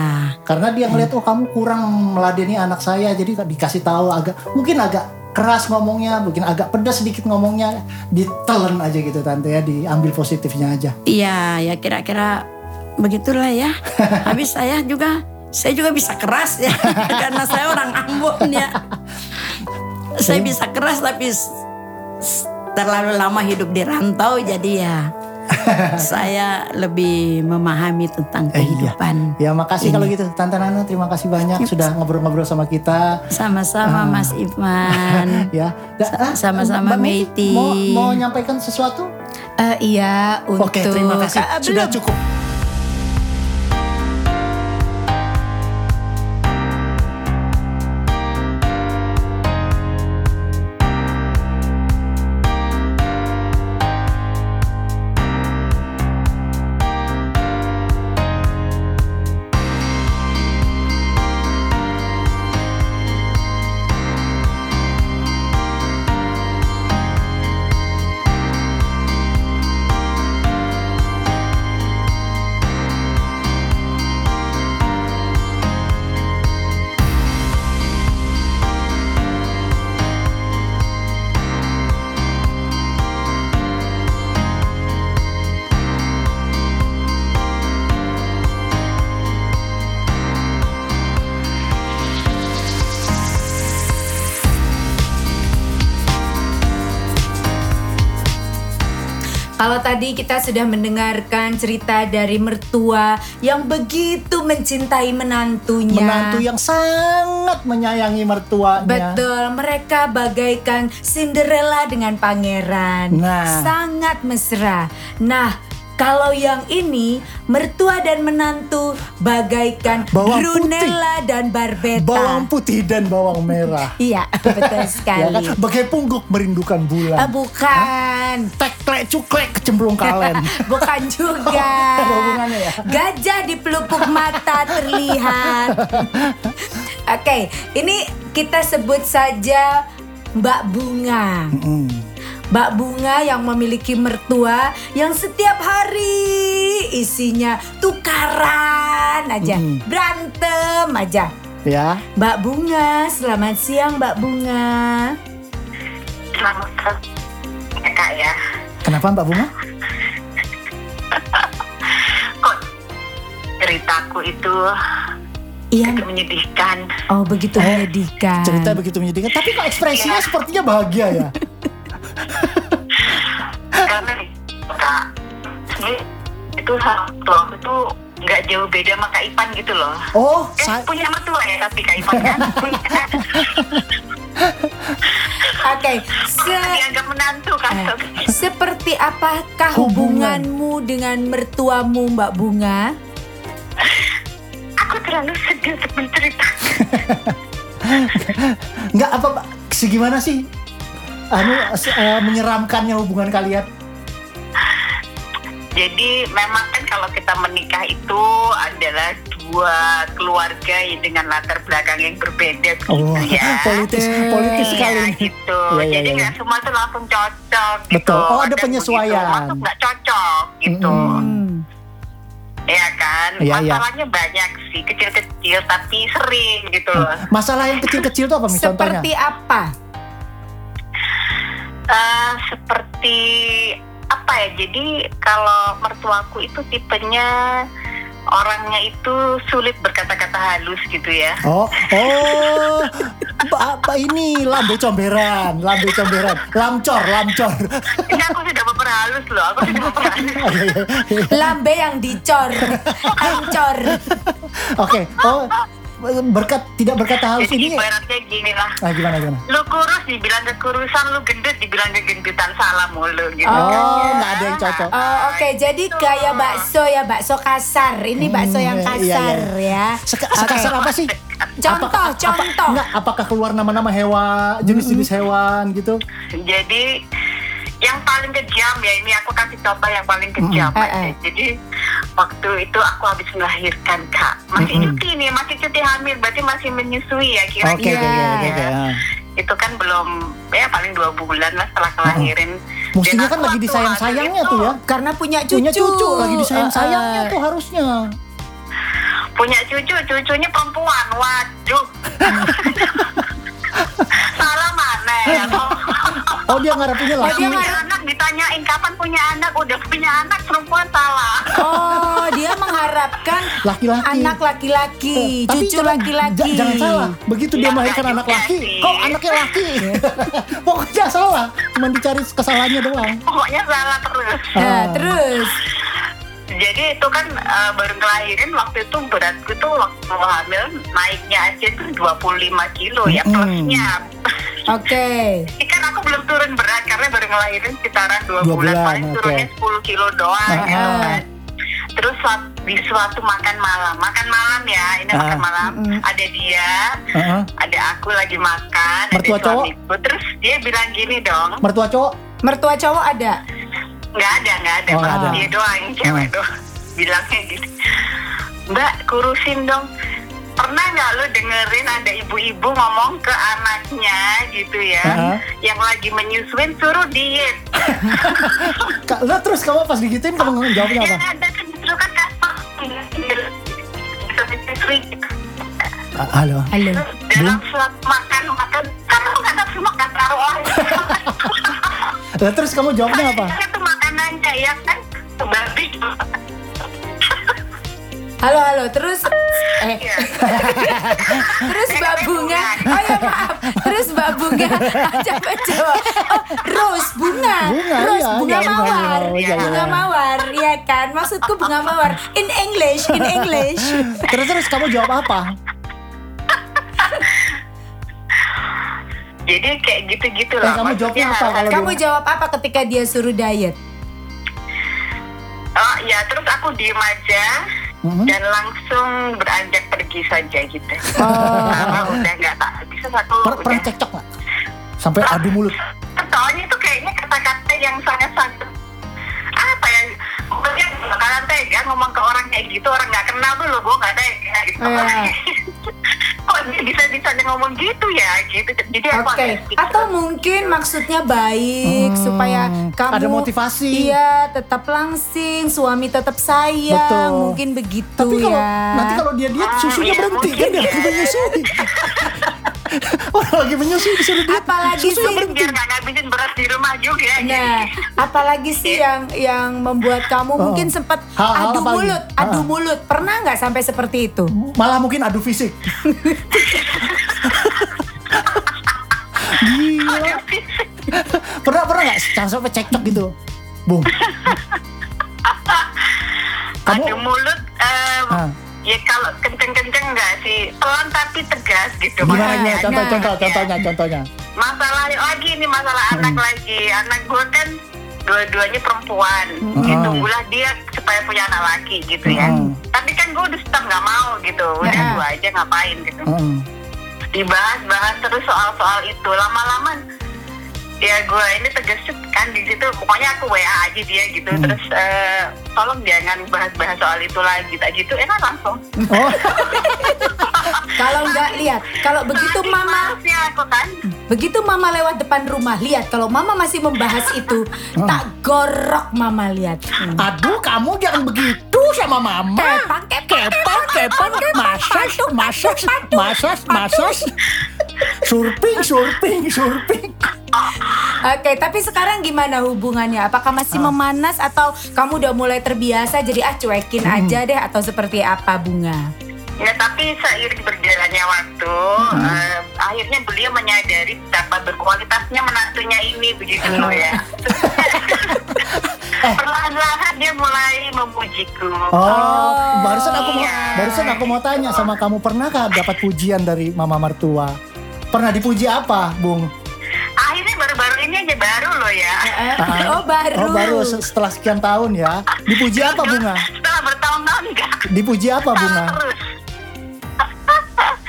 Karena dia ngeliat oh kamu kurang meladeni anak saya, jadi dikasih tahu agak mungkin agak keras ngomongnya, mungkin agak pedas sedikit ngomongnya, ditelen aja gitu tante ya, diambil positifnya aja. Iya, ya kira-kira begitulah ya. <laughs> Habis saya juga, saya juga bisa keras ya, <laughs> karena saya orang Ambon ya. Saya bisa keras tapi terlalu lama hidup di rantau, jadi ya <laughs> saya lebih memahami tentang Eh, iya. kehidupan. Ya makasih Ini. kalau gitu Tante Nana terima kasih banyak sudah ngobrol-ngobrol sama kita. Sama-sama Mas Ivan. <laughs> Ya, ah, Sama-sama, Meti. Mau, mau nyampaikan sesuatu? Eh, iya untuk Oke, terima kasih. Ah, Sudah cukup. Kalau tadi kita sudah mendengarkan cerita dari mertua yang begitu mencintai menantunya. Menantu yang sangat menyayangi mertuanya. Betul, mereka bagaikan Cinderella dengan pangeran. Nah. Sangat mesra. Nah, kalau yang ini mertua dan menantu bagaikan Bawang putih. Brunella dan Barbetta. Bawang putih dan bawang merah. <laughs> Iya, betul <laughs> ya sekali. kan? Bagai pungguk merindukan bulan. bukan. Teklek cuklek kecemplung kalen. <laughs> Bukan juga. Hubungannya ya? Gajah di pelupuk mata terlihat. Oke, ini kita sebut saja Mbak Bunga. Mm. Mbak Bunga yang memiliki mertua yang setiap hari isinya tukaran aja, Mm. berantem aja. Ya, Mbak Bunga, selamat siang Mbak Bunga. Selamat siang, ya, Kak ya. kenapa Mbak Bunga? <laughs> Kok ceritaku itu Iya. agak menyedihkan. Oh begitu Eh, menyedihkan. Cerita begitu menyedihkan. Tapi kok ekspresinya Iya. sepertinya bahagia ya? <laughs> Karena Kak, itu satu aku tuh nggak jauh beda sama Kak Ipan gitu loh. Oh, Eh, saya punya mertua ya tapi Kak Ipan kan <laughs> punya. Oke, se- dianggap menantu kan. Eh, seperti apakah Hubungan. hubunganmu dengan mertuamu Mbak Bunga? Aku terlalu sedih untuk menceritakan. <laughs> nggak apa? Segimana sih? Anu eh, menyeramkannya hubungan kalian? Jadi memang kan kalau kita menikah itu adalah dua keluarga dengan latar belakang yang berbeda gitu Oh, ya. <laughs> politis, politis sekali. Iya nih. gitu. Iya, iya, Jadi iya. nggak semua tuh langsung cocok gitu. Betul. Oh, ada Kadang penyesuaian. begitu, masuk nggak cocok gitu. Hmm. Ya kan. Iya. Masalahnya banyak sih, kecil-kecil tapi sering gitu. Masalah yang kecil-kecil itu apa contohnya? Seperti apa? Eh, seperti apa ya? Jadi kalau mertuaku itu tipenya orangnya itu sulit berkata-kata halus gitu ya. Oh, oh, apa ini lambe comberan, lambe comberan, lamcor, lamcor. Ini aku sudah berhalus loh, aku sudah berhalus. <laughs> Lambe yang dicor, <laughs> hancur. Oke, oh berkat tidak berkata halus Jadi ini. ibaratnya gini lah. Ah gimana gimana? Lu kurus dibilang kekurusan, lu gendut dibilang kegendutan salah mulu gitu. Oh, kan. nggak ada yang cocok. Oh, Oke, jadi kayak bakso ya, bakso kasar. Ini bakso yang iya, kasar ya. Seka- Oke. sekasar apa sih? Contoh, Apa- apa- contoh. enggak, apakah keluar nama-nama hewan, jenis-jenis hewan gitu? Jadi yang paling kejam ya ini aku kasih contoh yang paling kejam. Eh, eh. Jadi waktu itu aku habis melahirkan kak, masih Mm-mm. cuti nih, masih cuti hamil, berarti masih menyusui ya kira-kira. oke, oke, Iya. oke, oke. ah. Itu kan belum ya paling dua bulan lah setelah kelahirin. Mestinya Dan kan aku lagi disayang-sayangnya tuh ya. Karena punya cucu. Punya cucu lagi disayang-sayangnya Eh, eh. tuh harusnya. Punya cucu, cucunya perempuan. Waduh. <laughs> Salah mana? Oh dia ngarepinnya Oh, laki. dia punya ngarep- anak ditanyain kapan punya anak udah punya anak perempuan salah Oh, dia mengharapkan Laki-laki. anak laki-laki, Eh, Tapi cucu laki-laki. ja- Jangan salah. Begitu dia Ya, melahirkan enggak anak laki, sih. kok anaknya laki? <laughs> Pokoknya salah. Cuma dicari kesalahannya doang. pokoknya salah terus Nah, Ah. terus jadi itu kan eh, baru ngelahirin waktu itu beratku tuh waktu hamil naiknya aja tuh 25 kilo ya plusnya oke. Ini kan aku belum turun berat karena baru ngelahirin sekitaran 2 Dua bulan, bulan, paling oke. turunnya 10 kilo doang Ah, gitu ah. kan. Terus di suatu makan malam, makan malam ya, ini Ah. makan malam, Mm-mm. ada dia, Heeh. ada aku lagi makan, Mertua ada cowok? Terus dia bilang gini dong, Mertua cowok? Mertua cowok ada. nggak ada, nggak ada, Oh, Mas. ada. dia doang, cewek Ah. doang. Bilangnya gitu, Mbak kurusin dong. Pernah nggak lu dengerin ada ibu-ibu ngomong ke anaknya gitu ya, Ah. yang lagi menyusuin suruh diet. <laughs> Ka- Lah terus kamu pas digituin kamu jawabnya apa? Yang ada kan justru Halo. Halo. Dalam suatu makan makan kamu nggak nafsu makan taruhan. Lah terus kamu jawabnya apa? Itu makanannya ya kan babi. Halo, halo. Terus eh Ya. <laughs> terus Mbak Bunga. Oh ya maaf. Terus Mbak Bunga coba jawab. Oh, Rose bunga. Bunga, Rose iya, bunga iya, bunga, mawar. iya, iya, bunga iya. mawar, ya kan? Maksudku bunga mawar. In English, in English. <laughs> Terus terus kamu jawab apa? Jadi kayak gitu-gitu Eh, lah. kamu jawabnya Maksudnya, apa kalau Kamu dia- jawab apa ketika dia suruh diet? Oh ya terus aku diem aja Mhm. dan langsung beranjak pergi saja gitu. Oh. Karena udah nggak tak bisa satu. Per pernah cekcok nggak? Sampai adu mulut. Soalnya itu kayaknya kata-kata yang sangat-sangat apa ya? Pokoknya bakalan tega ngomong ke orang kayak gitu orang nggak kenal tuh lo gue nggak tega gitu. Iya. <laughs> Kok dia bisa bisanya ngomong gitu ya gitu. Jadi aku speechless. atau mungkin maksudnya baik Hmm, supaya kamu ada motivasi. Iya, tetap langsing, suami tetap sayang, Betul. mungkin begitu Tapi kalau ya. nanti kalau dia diet Ah, susunya iya, berhenti mungkin kan dia ya. menyusui. <laughs> <laughs> Orang lagi menyusui disuruh diet. Apalagi sih- berhenti. biar nggak ngabisin beras di rumah juga. Nah, apalagi sih yang yang membuat kamu Oh. mungkin sempat adu apa lagi? mulut, adu Ah. mulut. Pernah nggak sampai seperti itu? Malah mungkin adu fisik. <laughs> Gila. pernah pernah nggak sampai cekcok gitu, Bung? <laughs> Kamu Adu mulut, eh, Ah. Ya kalau kenceng-kenceng nggak sih, pelan tapi tegas gitu. gimana? Contoh, contoh, ya. contohnya, contohnya. Masalah lagi nih masalah anak lagi. Anak gue kan dua-duanya perempuan. Hmm. Gitu, tunggulah dia supaya punya anak laki gitu ya. Hmm. Tapi kan gue udah stop nggak mau gitu. Udah Ya. gue aja ngapain gitu. Dibahas-bahas terus soal-soal itu. Lama-lama ya gue ini tegas kan di situ pokoknya aku WA aja dia gitu Hmm. terus eh, tolong jangan bahas-bahas soal itu lagi tak gitu enak langsung Oh, <laughs> Kalau nggak lihat, kalau begitu mama malesnya aku kan Begitu mama lewat depan rumah, lihat kalau mama masih membahas itu, tak gorok mama lihat. Hmm. aduh kamu jangan begitu sama mama. Kepang, kepang, Kepang, kepang, masas, masas, masas, masas. Surping, surping, surping. Oke, tapi sekarang gimana hubungannya? Apakah masih Ah. memanas atau kamu udah mulai terbiasa jadi ah cuekin Hmm. aja deh atau seperti apa bunga? Ya tapi seiring berjalannya waktu, Hmm. eh, akhirnya beliau menyadari betapa berkualitasnya menantunya ini begitu loh ya. <laughs> Eh. Perlahan-lahan dia mulai memujiku. Oh, barusan aku mau, Iya. barusan aku mau tanya sama kamu pernahkah dapat pujian dari mama mertua? Pernah dipuji apa, Bung? Ini aja baru loh ya. Oh baru. Oh, baru se- setelah sekian tahun ya. Dipuji apa, Bunga? Setelah bertahun-tahun enggak. Dipuji apa, Bunga? Terus. <laughs>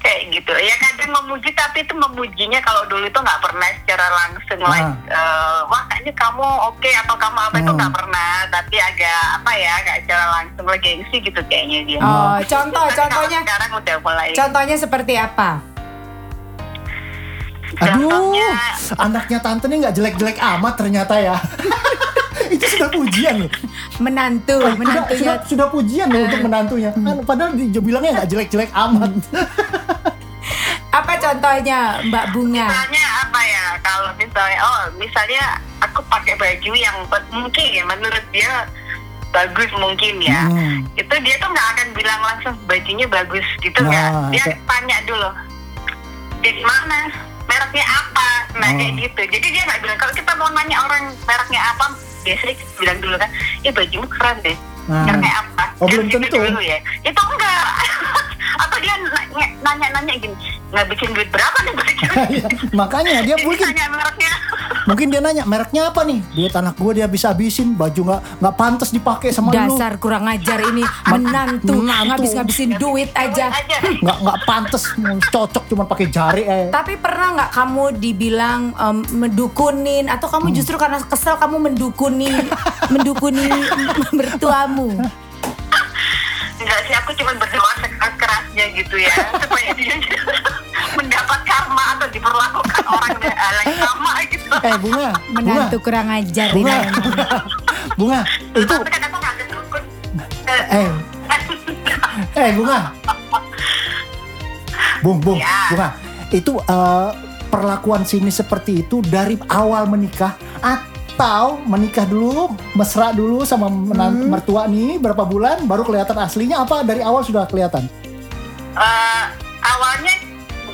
Kayak gitu ya kadang memuji tapi itu memujinya kalau dulu itu nggak pernah secara langsung like Ah. eh, wah kayaknya kamu oke atau kamu apa itu Hmm. nggak pernah tapi agak apa ya nggak secara langsung gengsi gitu kayaknya dia Oh, contoh, Tapi kalau contohnya, sekarang udah mulai contohnya seperti apa? Aduh, anaknya tante ini nggak jelek-jelek amat ternyata ya. <laughs> Itu sudah pujian loh. Menantu, Sudah, sudah, menantunya. sudah pujian loh untuk menantunya. Kan padahal dia bilangnya nggak jelek-jelek amat. <laughs> Apa contohnya Mbak Bunga? Misalnya apa ya? Kalau misalnya, oh misalnya aku pakai baju yang mungkin ya menurut dia bagus mungkin ya. Hmm. Itu dia tuh nggak akan bilang langsung bajunya bagus gitu Nah, ya. Dia tanya dulu dari mana, mereknya apa, nah Oh. kayak gitu. Jadi dia nggak bilang kalau kita mau nanya orang mereknya apa, biasanya kita bilang dulu kan, ya bajumu keren deh. Mereknya apa? Oh, belum gitu tentu. Dulu ya. Itu enggak. <laughs> Atau dia nanya- nanya-nanya gini, ngabisin duit berapa nih baju? <laughs> Iya, Makanya dia <laughs> mungkin mereknya. Mungkin dia nanya mereknya apa nih? Duit anak gue dia bisa habisin baju nggak nggak pantas dipakai sama lu. Dasar kurang ajar ini menantu menantu. ngabis-ngabisin duit aja. Nggak nggak pantas cocok cuma pakai jari eh. Tapi pernah nggak kamu dibilang em, mendukunin atau kamu justru karena kesel kamu mendukuni <laughs> mendukuni mertuamu? Enggak sih, aku cuma berdoa sekeras-kerasnya gitu ya supaya dia <laughs> mendapat karma atau diperlakukan <laughs> orang yang sama gitu. Eh bunga, bunga, Menantu kurang ajar ini. bunga, emang. bunga. Itu kan kedukun. eh <laughs> eh bunga. Bung, bung, Ya. bunga. Itu eh, perlakuan sini seperti itu dari awal menikah atau menikah dulu, mesra dulu sama menan- mertua nih berapa bulan baru kelihatan aslinya apa dari awal sudah kelihatan? Eh, awalnya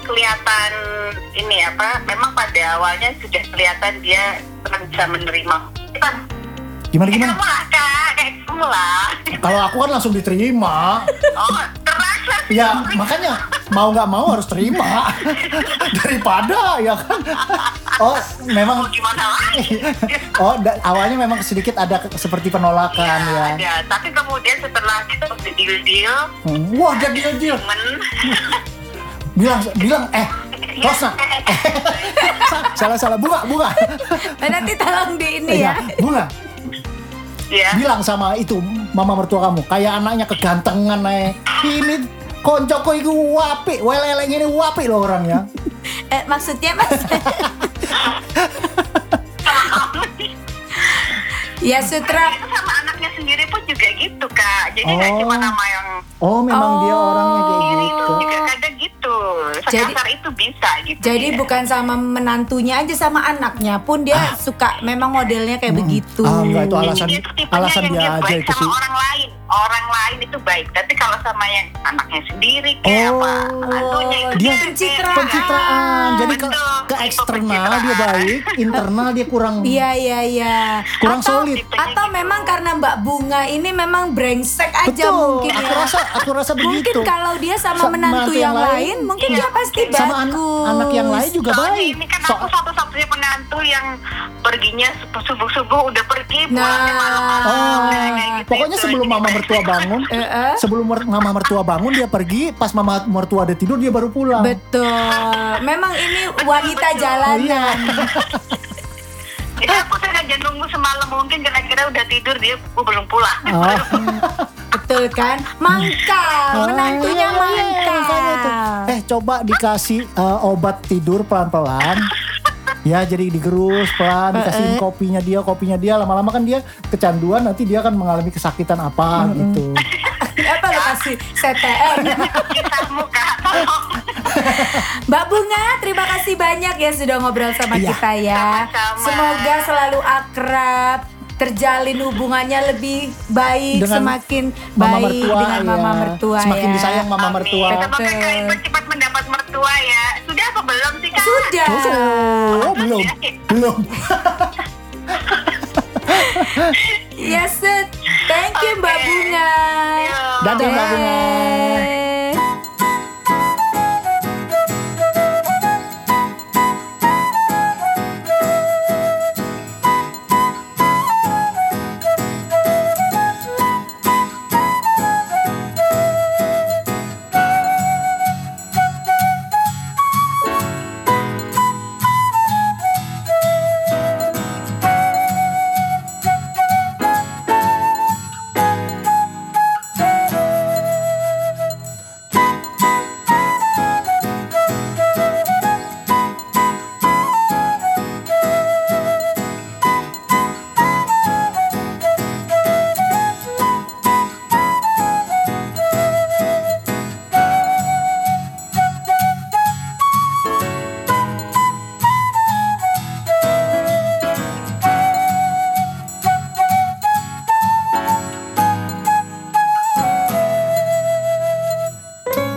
kelihatan ini apa? Memang pada awalnya sudah kelihatan dia pernah bisa menerima. Kita Gimana gimana? kamu lah kak, kayak kamu lah. Kalau aku kan langsung diterima. Oh terasa sih. Ya makanya mau nggak mau harus terima <laughs> daripada ya kan. Oh memang Mau gimana lagi? <laughs> oh da- awalnya memang sedikit ada ke- seperti penolakan ya. ada. Tapi kemudian setelah kita udah deal-deal, Hmm, Wah jadi deal temen <laughs> bilang bilang eh Rosna <laughs> salah salah bunga bunga Eh, Nanti tolong di ini Iya, ya. bunga ya. bilang sama itu mama mertua kamu kayak anaknya kegantengan eh ini koncoko itu wapi weleleng ini wapi loh orangnya <laughs> Eh, maksudnya mas? <laughs> ya Sutra. itu sama anaknya sendiri pun juga gitu kak. Jadi nggak Oh. cuma nama yang oh memang dia Oh. orangnya kayak ini gitu itu juga kadang gitu. Jadi- itu bisa gitu. Jadi ya. bukan sama menantunya aja sama anaknya pun dia suka memang modelnya kayak begitu. ah enggak itu alasan Jadi alasan yang dia dia aja itu sama sih orang lain. Orang lain itu baik. Tapi kalau sama yang anaknya sendiri kayak Oh, apa itu dia pencitraan. pencitraan jadi ke, Betul, ke eksternal dia baik internal dia kurang Iya iya iya. Kurang atau, solid. Atau memang karena Mbak Bunga ini memang brengsek aja betul mungkin aku ya. rasa aku rasa Mungkin begitu kalau dia sama Sa- menantu yang lain, mungkin Iya. dia pasti bagus. sama an- anak yang lain juga Soalnya baik ini kan So- aku satu-satunya penantu yang perginya subuh-subuh udah pergi pulangnya Nah. malam-malam Oh, Nah, kayak gitu pokoknya itu. sebelum mama mertua bangun, Eh, eh. sebelum mer- mama mertua bangun dia pergi, pas mama mertua ada tidur dia baru pulang. Betul. Memang ini wanita jalanan. Jadi aku sengaja nunggu semalam mungkin kira-kira udah tidur dia aku belum pulang. Oh. <laughs> Betul kan? Mangkal, menantunya Iya, iya, iya, mangkal. Eh coba dikasih eh, obat tidur pelan-pelan. Ya jadi digerus pelan, dikasihin kopinya dia, kopinya dia lama-lama kan dia kecanduan nanti dia akan mengalami kesakitan apa gitu. <laughs> Apa lo kasih CTM? <laughs> <laughs> Mbak Bunga, terima kasih banyak ya sudah ngobrol sama Iya. kita ya. Sama-sama. Semoga selalu akrab, terjalin hubungannya lebih baik, Dengan semakin Mama baik mertua dengan ya. mama mertua Semakin ya. disayang mama mertua. Amin. Semoga Betul. Kak Ibu cepat mendapat mertua ya. Sudah apa belum sih kak? Sudah. Oh, belum, belum. Yes, Sud. thank you Mbak Oke. Bunga. Dadah Mbak Bunga.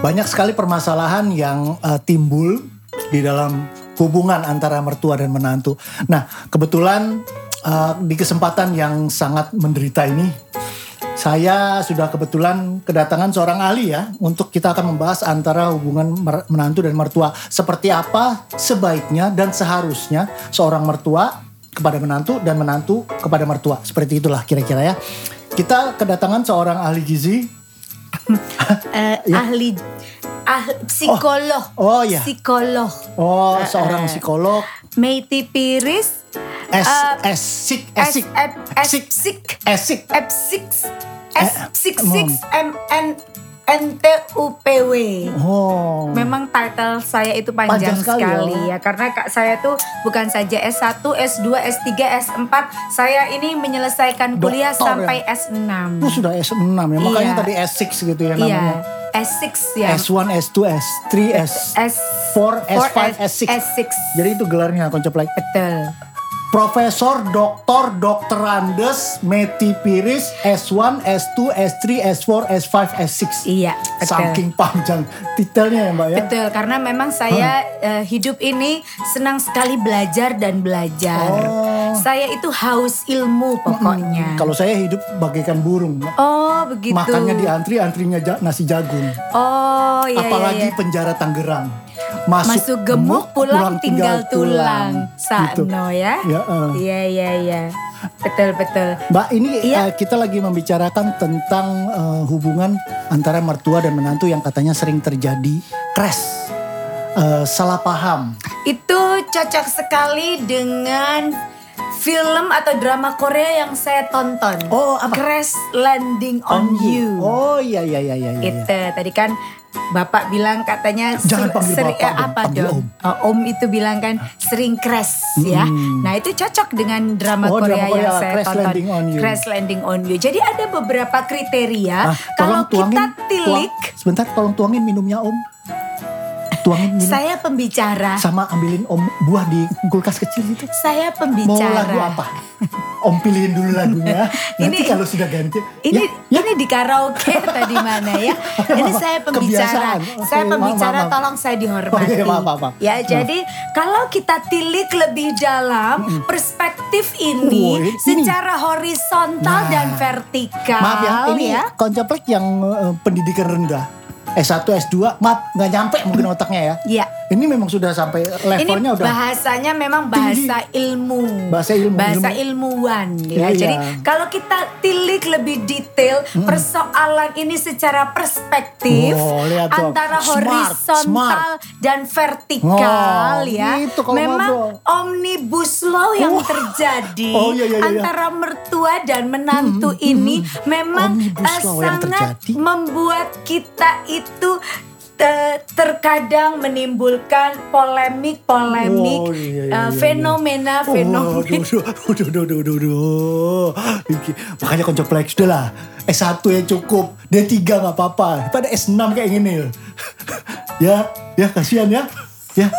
Banyak sekali permasalahan yang eh, timbul di dalam hubungan antara mertua dan menantu. Nah, kebetulan eh, di kesempatan yang sangat menderita ini, saya sudah kebetulan kedatangan seorang ahli ya untuk kita akan membahas antara hubungan menantu dan mertua. Seperti apa sebaiknya dan seharusnya seorang mertua kepada menantu dan menantu kepada mertua. Seperti itulah kira-kira ya. Kita kedatangan seorang ahli gizi <laughs> Eh, ahli ah, psikolog. Oh, oh, iya. Psikolog. Oh, seorang psikolog Meiti Piris. S Eh, S sik esik Esik. esik esik F6 Eh, S66 MN NTUPW. Oh. Memang title saya itu panjang, Panjang sekali, sekali, oh. ya karena kak saya tuh bukan saja S1, S2, S3, S4, saya ini menyelesaikan kuliah Doktor, sampai ya? S6. Itu sudah S6 ya. Makanya Iya. tadi S6 gitu ya Iya, namanya. S6 ya. S1, S2, S3, S4, S4, S5, S6. S6. Jadi itu gelarnya konceplek. Betul. Profesor Doktor Dokter Andes Meti Piris S1, S2, S3, S4, S5, S6. Iya, betul. Saking panjang titelnya ya Mbak ya. Betul, karena memang saya eh, hidup ini senang sekali belajar dan belajar. Oh. Saya itu haus ilmu pokoknya. Kalau saya hidup bagaikan burung. Oh, begitu. Makannya di antri, antrinya ja- nasi jagung. Oh, iya Apalagi iya. iya. penjara Tangerang. Masuk, Masuk gemuk, pulang, tinggal tulang. Gitu. Sakno ya. Ya, eh. Iya, iya, iya. Betul, betul. Mbak ini Iya. eh, kita lagi membicarakan tentang eh, hubungan antara mertua dan menantu yang katanya sering terjadi crash, eh, salah paham. Itu cocok sekali dengan film atau drama Korea yang saya tonton. Oh, apa? Crash Landing on, You. Oh iya iya iya iya. iya. Itu tadi kan Bapak bilang katanya Jangan panggil seri- Bapak eh, apa panggil dong? Oh, om itu bilang kan sering crash ya. Nah itu cocok dengan drama Oh, Korea drama Korea, yang saya Crash tonton. Landing on You. Crash Landing on You. Jadi ada beberapa kriteria Ah, kalau tolong kita tuangin, tilik. tuang- sebentar tolong tuangin minumnya Om. Tuangin minum. Saya pembicara. Sama ambilin Om buah di kulkas kecil itu. Saya Mau pembicara. lagu apa? Om pilihin dulu lagunya. <laughs> Nanti Ini- kalau sudah ganti. Ini ya, ya. ini di karaoke <laughs> tadi mana ya? Ini saya pembicara. Kebiasaan. Oke, Saya pembicara maaf, maaf. tolong saya dihormati. Iya, maaf, maaf, maaf. Ya, jadi kalau kita tilik lebih dalam perspektif ini Oh, ini- secara horizontal Nah. dan vertikal Maaf ya, ini ya. yang eh, pendidikan rendah. S1, S2, maaf nggak nyampe mungkin otaknya ya. Iya. Ini memang sudah sampai Ini levelnya udah bahasanya memang bahasa ilmu, Bahasa ilmu, bahasa ilmu. ilmuwan ya. Iya. Jadi kalau kita tilik lebih detail persoalan ini secara perspektif Oh, lihat antara Smart, horizontal smart. dan vertikal Oh, ya, gitu kalau memang ngobrol. omnibus law yang Oh. terjadi Oh, iya, iya, iya. antara mertua dan menantu ini memang Omnibus eh, sangat terjadi. membuat kita itu te- terkadang menimbulkan polemik-polemik Oh, iya, iya, eh, iya, iya. Oh, duh. Iki- Makanya konceplek sudah lah. S1 yang cukup. D3 nggak apa-apa. Pada S6 kayak gini. <laughs> ya, ya kasihan ya. Ya.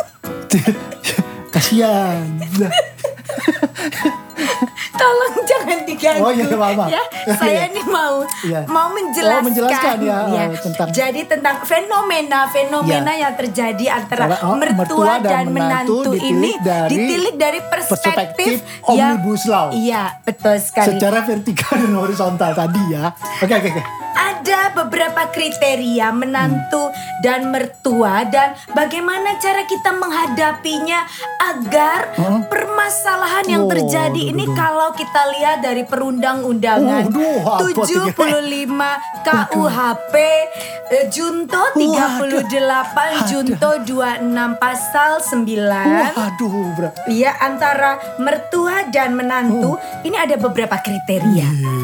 <laughs> kasihan. <laughs> Tolong jangan diganti. Oh, iya, maaf. Ya, saya <laughs> ini mau Iya. mau menjelaskan. Oh, menjelaskan ya, eh, tentang- Jadi tentang fenomena-fenomena Iya. yang terjadi antara oh, mertua, mertua dan dan, menantu menantu, ini ditilik dari ditilik dari perspektif, perspektif yang Omnibus Law. Iya, betul sekali. secara vertikal dan horizontal tadi ya. Oke, oke, oke. ada beberapa kriteria menantu dan mertua dan bagaimana cara kita menghadapinya agar permasalahan yang Oh, terjadi duh, ini duh, duh. Kalau kita lihat dari perundang-undangan Oh, duh, apa tuh? 75 <laughs> KUHP eh, Junto 38 Junto 26 pasal 9 Waduh, bro. Ya antara mertua dan menantu ini ada beberapa kriteria. Gila.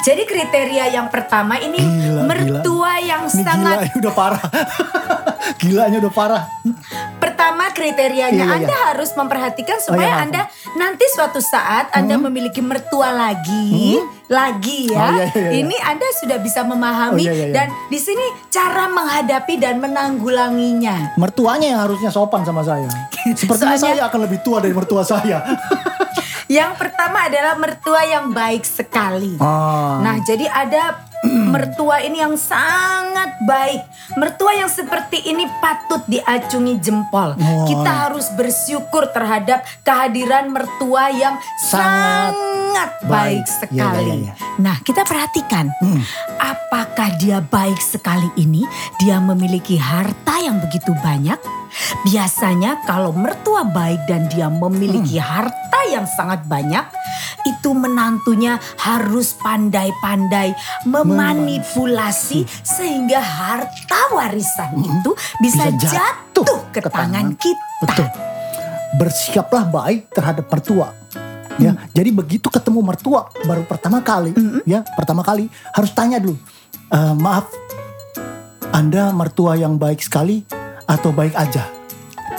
Jadi kriteria yang pertama ini Gila, mertua yang Ini sangat gila, ini udah parah. <laughs> Gilanya udah parah. pertama kriterianya Iya, iya, Anda harus memperhatikan Oh, iya, supaya maaf. Anda nanti suatu saat Anda memiliki mertua lagi, lagi ya. Oh, iya, iya, iya. Ini Anda sudah bisa memahami Oh, iya, iya, iya. dan di sini cara menghadapi dan menanggulanginya. Mertuanya yang harusnya sopan sama saya. <laughs> Sepertinya Soalnya- saya akan lebih tua dari mertua saya. <laughs> Yang pertama adalah mertua yang baik sekali. Ah. Nah, jadi ada <clears throat> mertua ini yang sangat baik. Mertua yang seperti ini patut diacungi jempol. Wah. Kita harus bersyukur terhadap kehadiran mertua yang Sangat sangat, baik. baik Iya, sekali. iya, iya. Nah, kita perhatikan Hmm. apakah dia baik sekali ini? Dia memiliki harta yang begitu banyak. Biasanya kalau mertua baik dan dia memiliki Hmm. harta yang sangat banyak, itu menantunya harus pandai-pandai memanipulasi sehingga harta warisan itu bisa, Hmm. Bisa jatuh jatuh ke, ke tangan tangan. kita. Betul. Bersikaplah baik terhadap mertua. Ya, jadi begitu ketemu mertua baru pertama kali, ya pertama kali harus tanya dulu, "Eh, maaf, anda mertua yang baik sekali atau baik aja?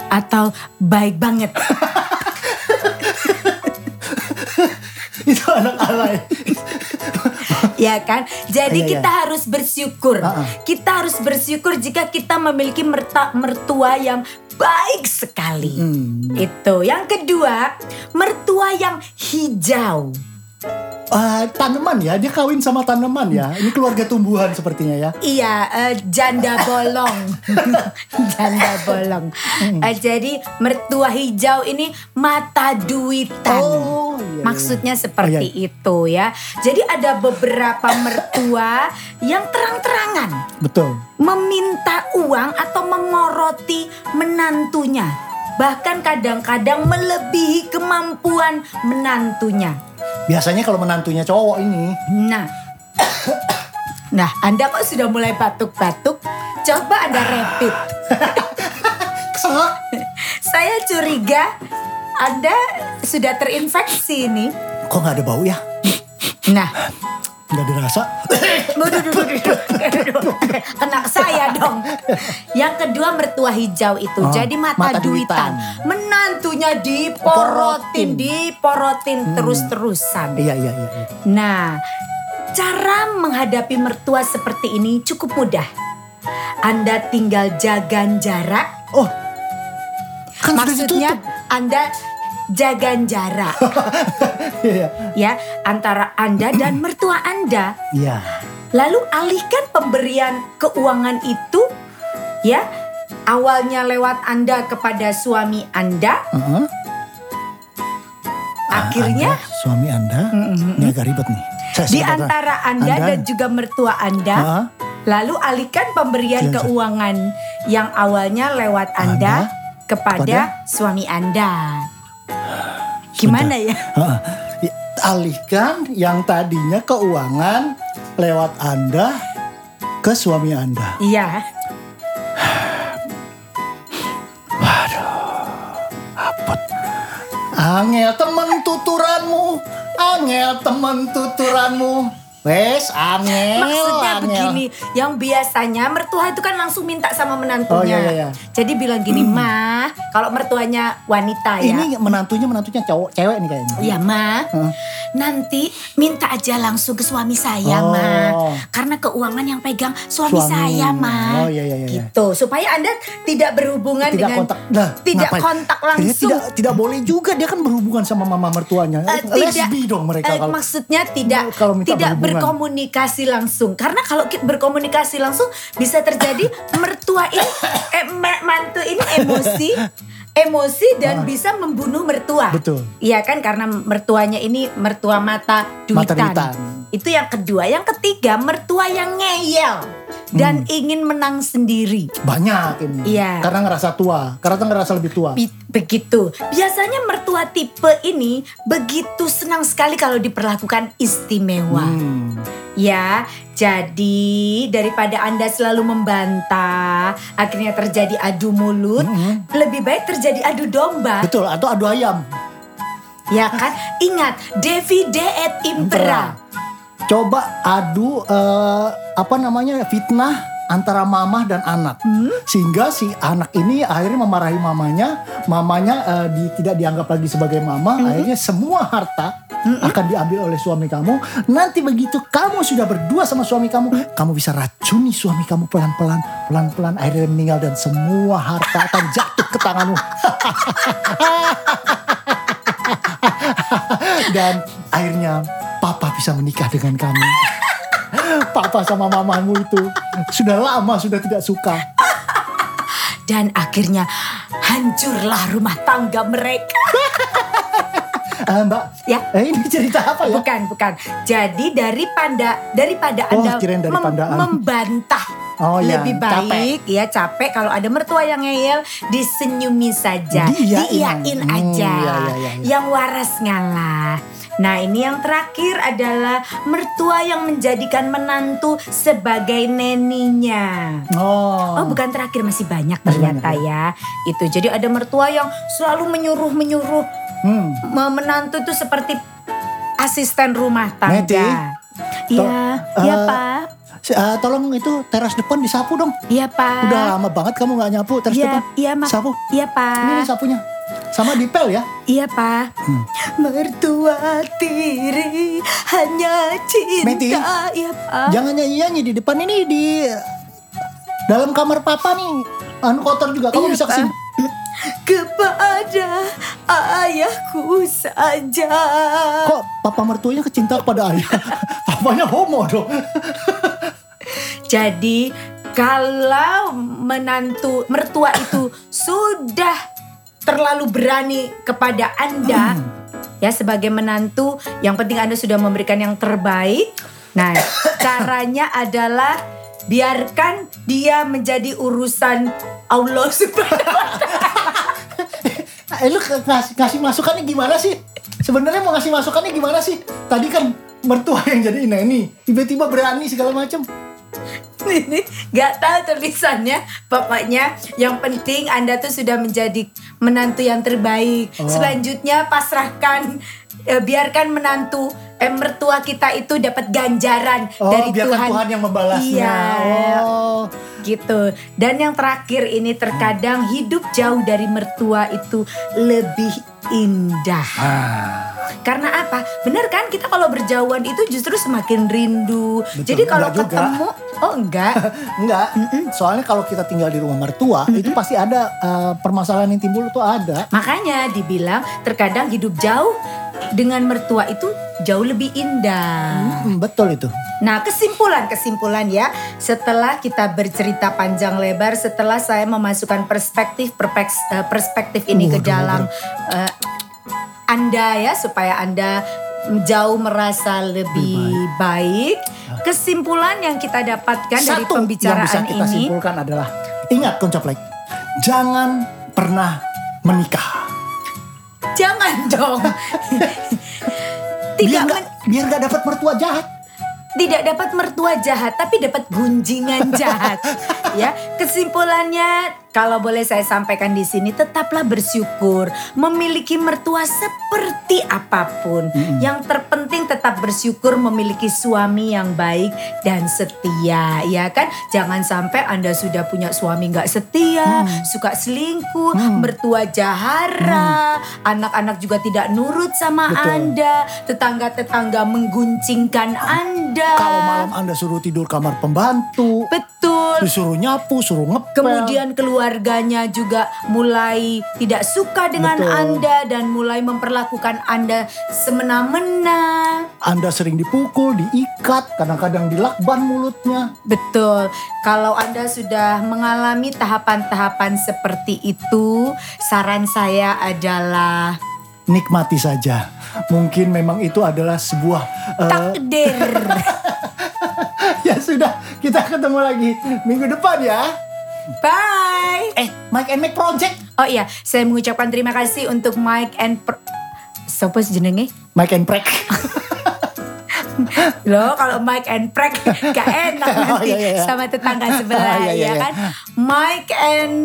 Atau baik banget. <laughs> Itu anak alay. ya kan? Jadi Iya, iya. kita harus bersyukur. Ah, ah. Kita harus bersyukur jika kita memiliki merta, mertua yang baik sekali. Hmm. Itu. Yang kedua, mertua yang hijau. Eh, tanaman ya, dia kawin sama tanaman ya. Ini keluarga tumbuhan sepertinya ya. Iya, eh, janda bolong. <laughs> janda bolong. Eh, jadi mertua hijau ini mata duitan. Oh, iya, iya. Maksudnya seperti Oh, iya. itu ya. Jadi ada beberapa mertua yang terang-terangan Betul. meminta uang atau memoroti menantunya. Bahkan kadang-kadang melebihi kemampuan menantunya. Biasanya kalau menantunya cowok ini, Nah, <coughs> nah Anda kok sudah mulai batuk-batuk? Coba Anda rapid. <coughs> <coughs> Saya curiga Anda sudah terinfeksi ini. Kok nggak ada bau ya? Nah, Nggak ada rasa. Waduh, duh, duh, duh, duh. Kena saya dong. Yang kedua mertua hijau itu. Oh, jadi mata, mata duitan. duitan. Menantunya Porotin. diporotin, diporotin terus-terusan. Iya, iya, iya. iya. Nah, cara menghadapi mertua seperti ini cukup mudah. Anda tinggal jaga jarak. Oh, kan Maksudnya. Anda jaga jarak <laughs> Iya, ya antara Anda dan mertua Anda. iya. Lalu alihkan pemberian keuangan itu ya awalnya lewat Anda kepada suami Anda, Heeh. akhirnya Anda, suami Anda, ini agak ribet nih. Saya di antara Anda, Anda. dan juga mertua Anda, Heeh. lalu alihkan pemberian Iya, keuangan yang awalnya lewat Anda, Anda kepada, kepada suami Anda. Gimana ya? Ya, Alihkan yang tadinya keuangan lewat Anda ke suami Anda. Iya. Angel temen tuturanmu, angel temen tuturanmu. Wes, angel, Maksudnya angel. begini, yang biasanya mertua itu kan langsung minta sama menantunya. Oh, iya, iya, iya. Jadi bilang gini, "Ma, kalau mertuanya wanita ya." Ini menantunya menantunya cowok, cewek nih kayaknya. Ya ma, Hah? nanti minta aja langsung ke suami saya Oh. ma, karena keuangan yang pegang suami, Suami. saya ma, Oh, iya, iya, iya. gitu supaya anda tidak berhubungan tidak dengan kontak, nah, tidak ngapain? kontak langsung. tidak tidak boleh juga dia kan berhubungan sama mama mertuanya. Eh, Lesbi dong mereka eh, kalau. maksudnya tidak kalau minta tidak berhubungan. Berkomunikasi langsung karena kalau ki- berkomunikasi langsung bisa terjadi <coughs> mertua ini eh, ma- mantu ini emosi emosi dan bisa membunuh mertua. Ah. Betul. Iya kan karena mertuanya ini mertua mata Mata duitan. Itu yang kedua. Yang ketiga mertua yang ngeyel dan Hmm. ingin menang sendiri. Banyak ini. Iya. Karena ngerasa tua, karena ngerasa lebih tua. Bi- Begitu. Biasanya mertua tipe ini begitu senang sekali kalau diperlakukan istimewa. Hmm. Ya, jadi daripada Anda selalu membantah, akhirnya terjadi adu mulut, Mm-mm. lebih baik terjadi adu domba. Betul, atau adu ayam. Ya kan? Ingat, Davide et Impera. Coba adu eh, apa namanya fitnah antara mamah dan anak, Hmm? sehingga si anak ini akhirnya memarahi mamanya, mamanya eh, di- tidak dianggap lagi sebagai mama, Hmm? akhirnya semua harta akan diambil oleh suami kamu. Nanti begitu kamu sudah berdua sama suami kamu, Hmm? kamu bisa racuni suami kamu pelan-pelan, pelan-pelan akhirnya meninggal dan semua harta akan jatuh ke tanganmu. <laughs> dan akhirnya papa bisa menikah dengan kamu. papa sama mamamu itu. Sudah lama sudah tidak suka. Dan akhirnya hancurlah rumah tangga mereka. Ah, Mbak, Ya. eh, ini cerita apa ya? Bukan, bukan. Jadi daripada daripada Oh, Anda kirain daripandaan. membantah Oh, iya, lebih capek. baik ya capek kalau ada mertua yang ngeyel disenyumi saja, Diiyain. diiyain Hmm, aja. iya, iya, iya, iya. Yang waras ngalah. Nah ini yang terakhir adalah mertua yang menjadikan menantu sebagai neninya. Oh. Oh bukan terakhir masih banyak Masih ternyata banyak, ya. Itu jadi ada mertua yang selalu menyuruh menyuruh Hmm. menantu itu seperti asisten rumah tangga. Iya, iya eh, pak, Ah, tolong itu teras depan disapu dong. iya pak. Udah lama banget kamu nggak nyapu teras Iya, depan. iya mak, Sapu. iya Ini pak, nih sapunya. Sama dipel ya. iya pak. Hmm. Mertua tiri hanya cinta, Meti, iya pak. Jangan nyanyi-nyanyi di depan ini di dalam kamar papa nih. Anu kotor juga kamu Iya, bisa Pak. ke sini. Kepada ayahku saja. Kok papa mertuanya kecinta kepada ayah? <laughs> Papanya homo dong. <laughs> Jadi kalau menantu mertua itu sudah terlalu berani kepada Anda ya sebagai menantu, yang penting Anda sudah memberikan yang terbaik. Nah, <coughs> caranya adalah biarkan dia menjadi urusan Allah <laughs> Subhanahu Eh, lu ngasih, ngasih masukannya gimana sih? Sebenarnya mau ngasih masukannya gimana sih? Tadi kan mertua yang jadi neni, tiba-tiba berani segala macam. Ini nggak tahu tulisannya. Pokoknya yang penting anda tuh sudah menjadi menantu yang terbaik. Oh. selanjutnya pasrahkan eh, biarkan menantu eh, mertua kita itu dapat ganjaran Oh, dari biarkan Tuhan Tuhan yang membalasnya. iya Oh. gitu dan yang terakhir ini terkadang hidup jauh dari mertua itu lebih indah Ah. karena apa? Bener kan kita kalau berjauhan itu justru semakin rindu. Betul, Jadi kalau enggak juga. ketemu, oh enggak. <laughs> Enggak, soalnya kalau kita tinggal di rumah mertua itu pasti ada eh, permasalahan yang timbul itu ada. Makanya dibilang terkadang hidup jauh dengan mertua itu jauh lebih indah. Hmm, betul itu. Nah kesimpulan-kesimpulan ya setelah kita bercerita panjang lebar setelah saya memasukkan perspektif eh, perspektif ini ke Waduh, dalam eh, anda ya supaya anda jauh merasa lebih baik. Kesimpulan yang kita dapatkan dari Satu yang pembicaraan bisa kita ini simpulkan adalah ingat koncoplek, jangan pernah menikah. Jangan dong. Tidak biar nggak biar nggak dapat mertua jahat. tidak dapat mertua jahat tapi dapat gunjingan jahat <laughs> ya kesimpulannya kalau boleh saya sampaikan di sini tetaplah bersyukur memiliki mertua seperti apa pun. Yang terpenting tetap bersyukur memiliki suami yang baik dan setia ya kan? Jangan sampai anda sudah punya suami nggak setia suka selingkuh mertua jahara anak-anak juga tidak nurut sama Betul. anda tetangga-tetangga mengguncingkan anda. Kalau malam anda suruh tidur kamar pembantu, Betul. Disuruh nyapu, suruh ngepel. Kemudian keluarganya juga mulai tidak suka dengan Betul. Anda dan mulai memperlakukan Anda semena-mena. Anda sering dipukul, diikat, kadang-kadang dilakban mulutnya. Betul. Kalau Anda sudah mengalami tahapan-tahapan seperti itu, saran saya adalah Nikmati saja. Mungkin memang itu adalah sebuah takdir. <laughs> ya sudah, kita ketemu lagi minggu depan ya. Bye. Eh, Mike and Make Project. Oh iya, saya mengucapkan terima kasih untuk Mike and Pro Sopo jenenge? Mike and Prek. <laughs> Loh kalau Mike and Prank gak enak <laughs> Oh, nanti iya, iya, iya. sama tetangga sebelah Iya, iya, ya iya. kan. Mike and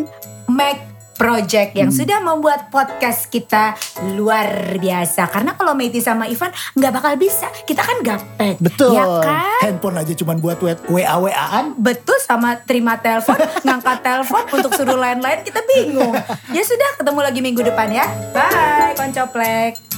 Mac Project yang Hmm. sudah membuat podcast kita luar biasa. Karena kalau Meiti sama Ivan nggak bakal bisa. Kita kan gaptek. Betul. Ya kan? Handphone aja cuman buat WA-WA-an. Betul sama terima telepon, <laughs> ngangkat telepon untuk suruh lain-lain kita bingung. Ya sudah ketemu lagi minggu depan ya. Bye, koncoplek.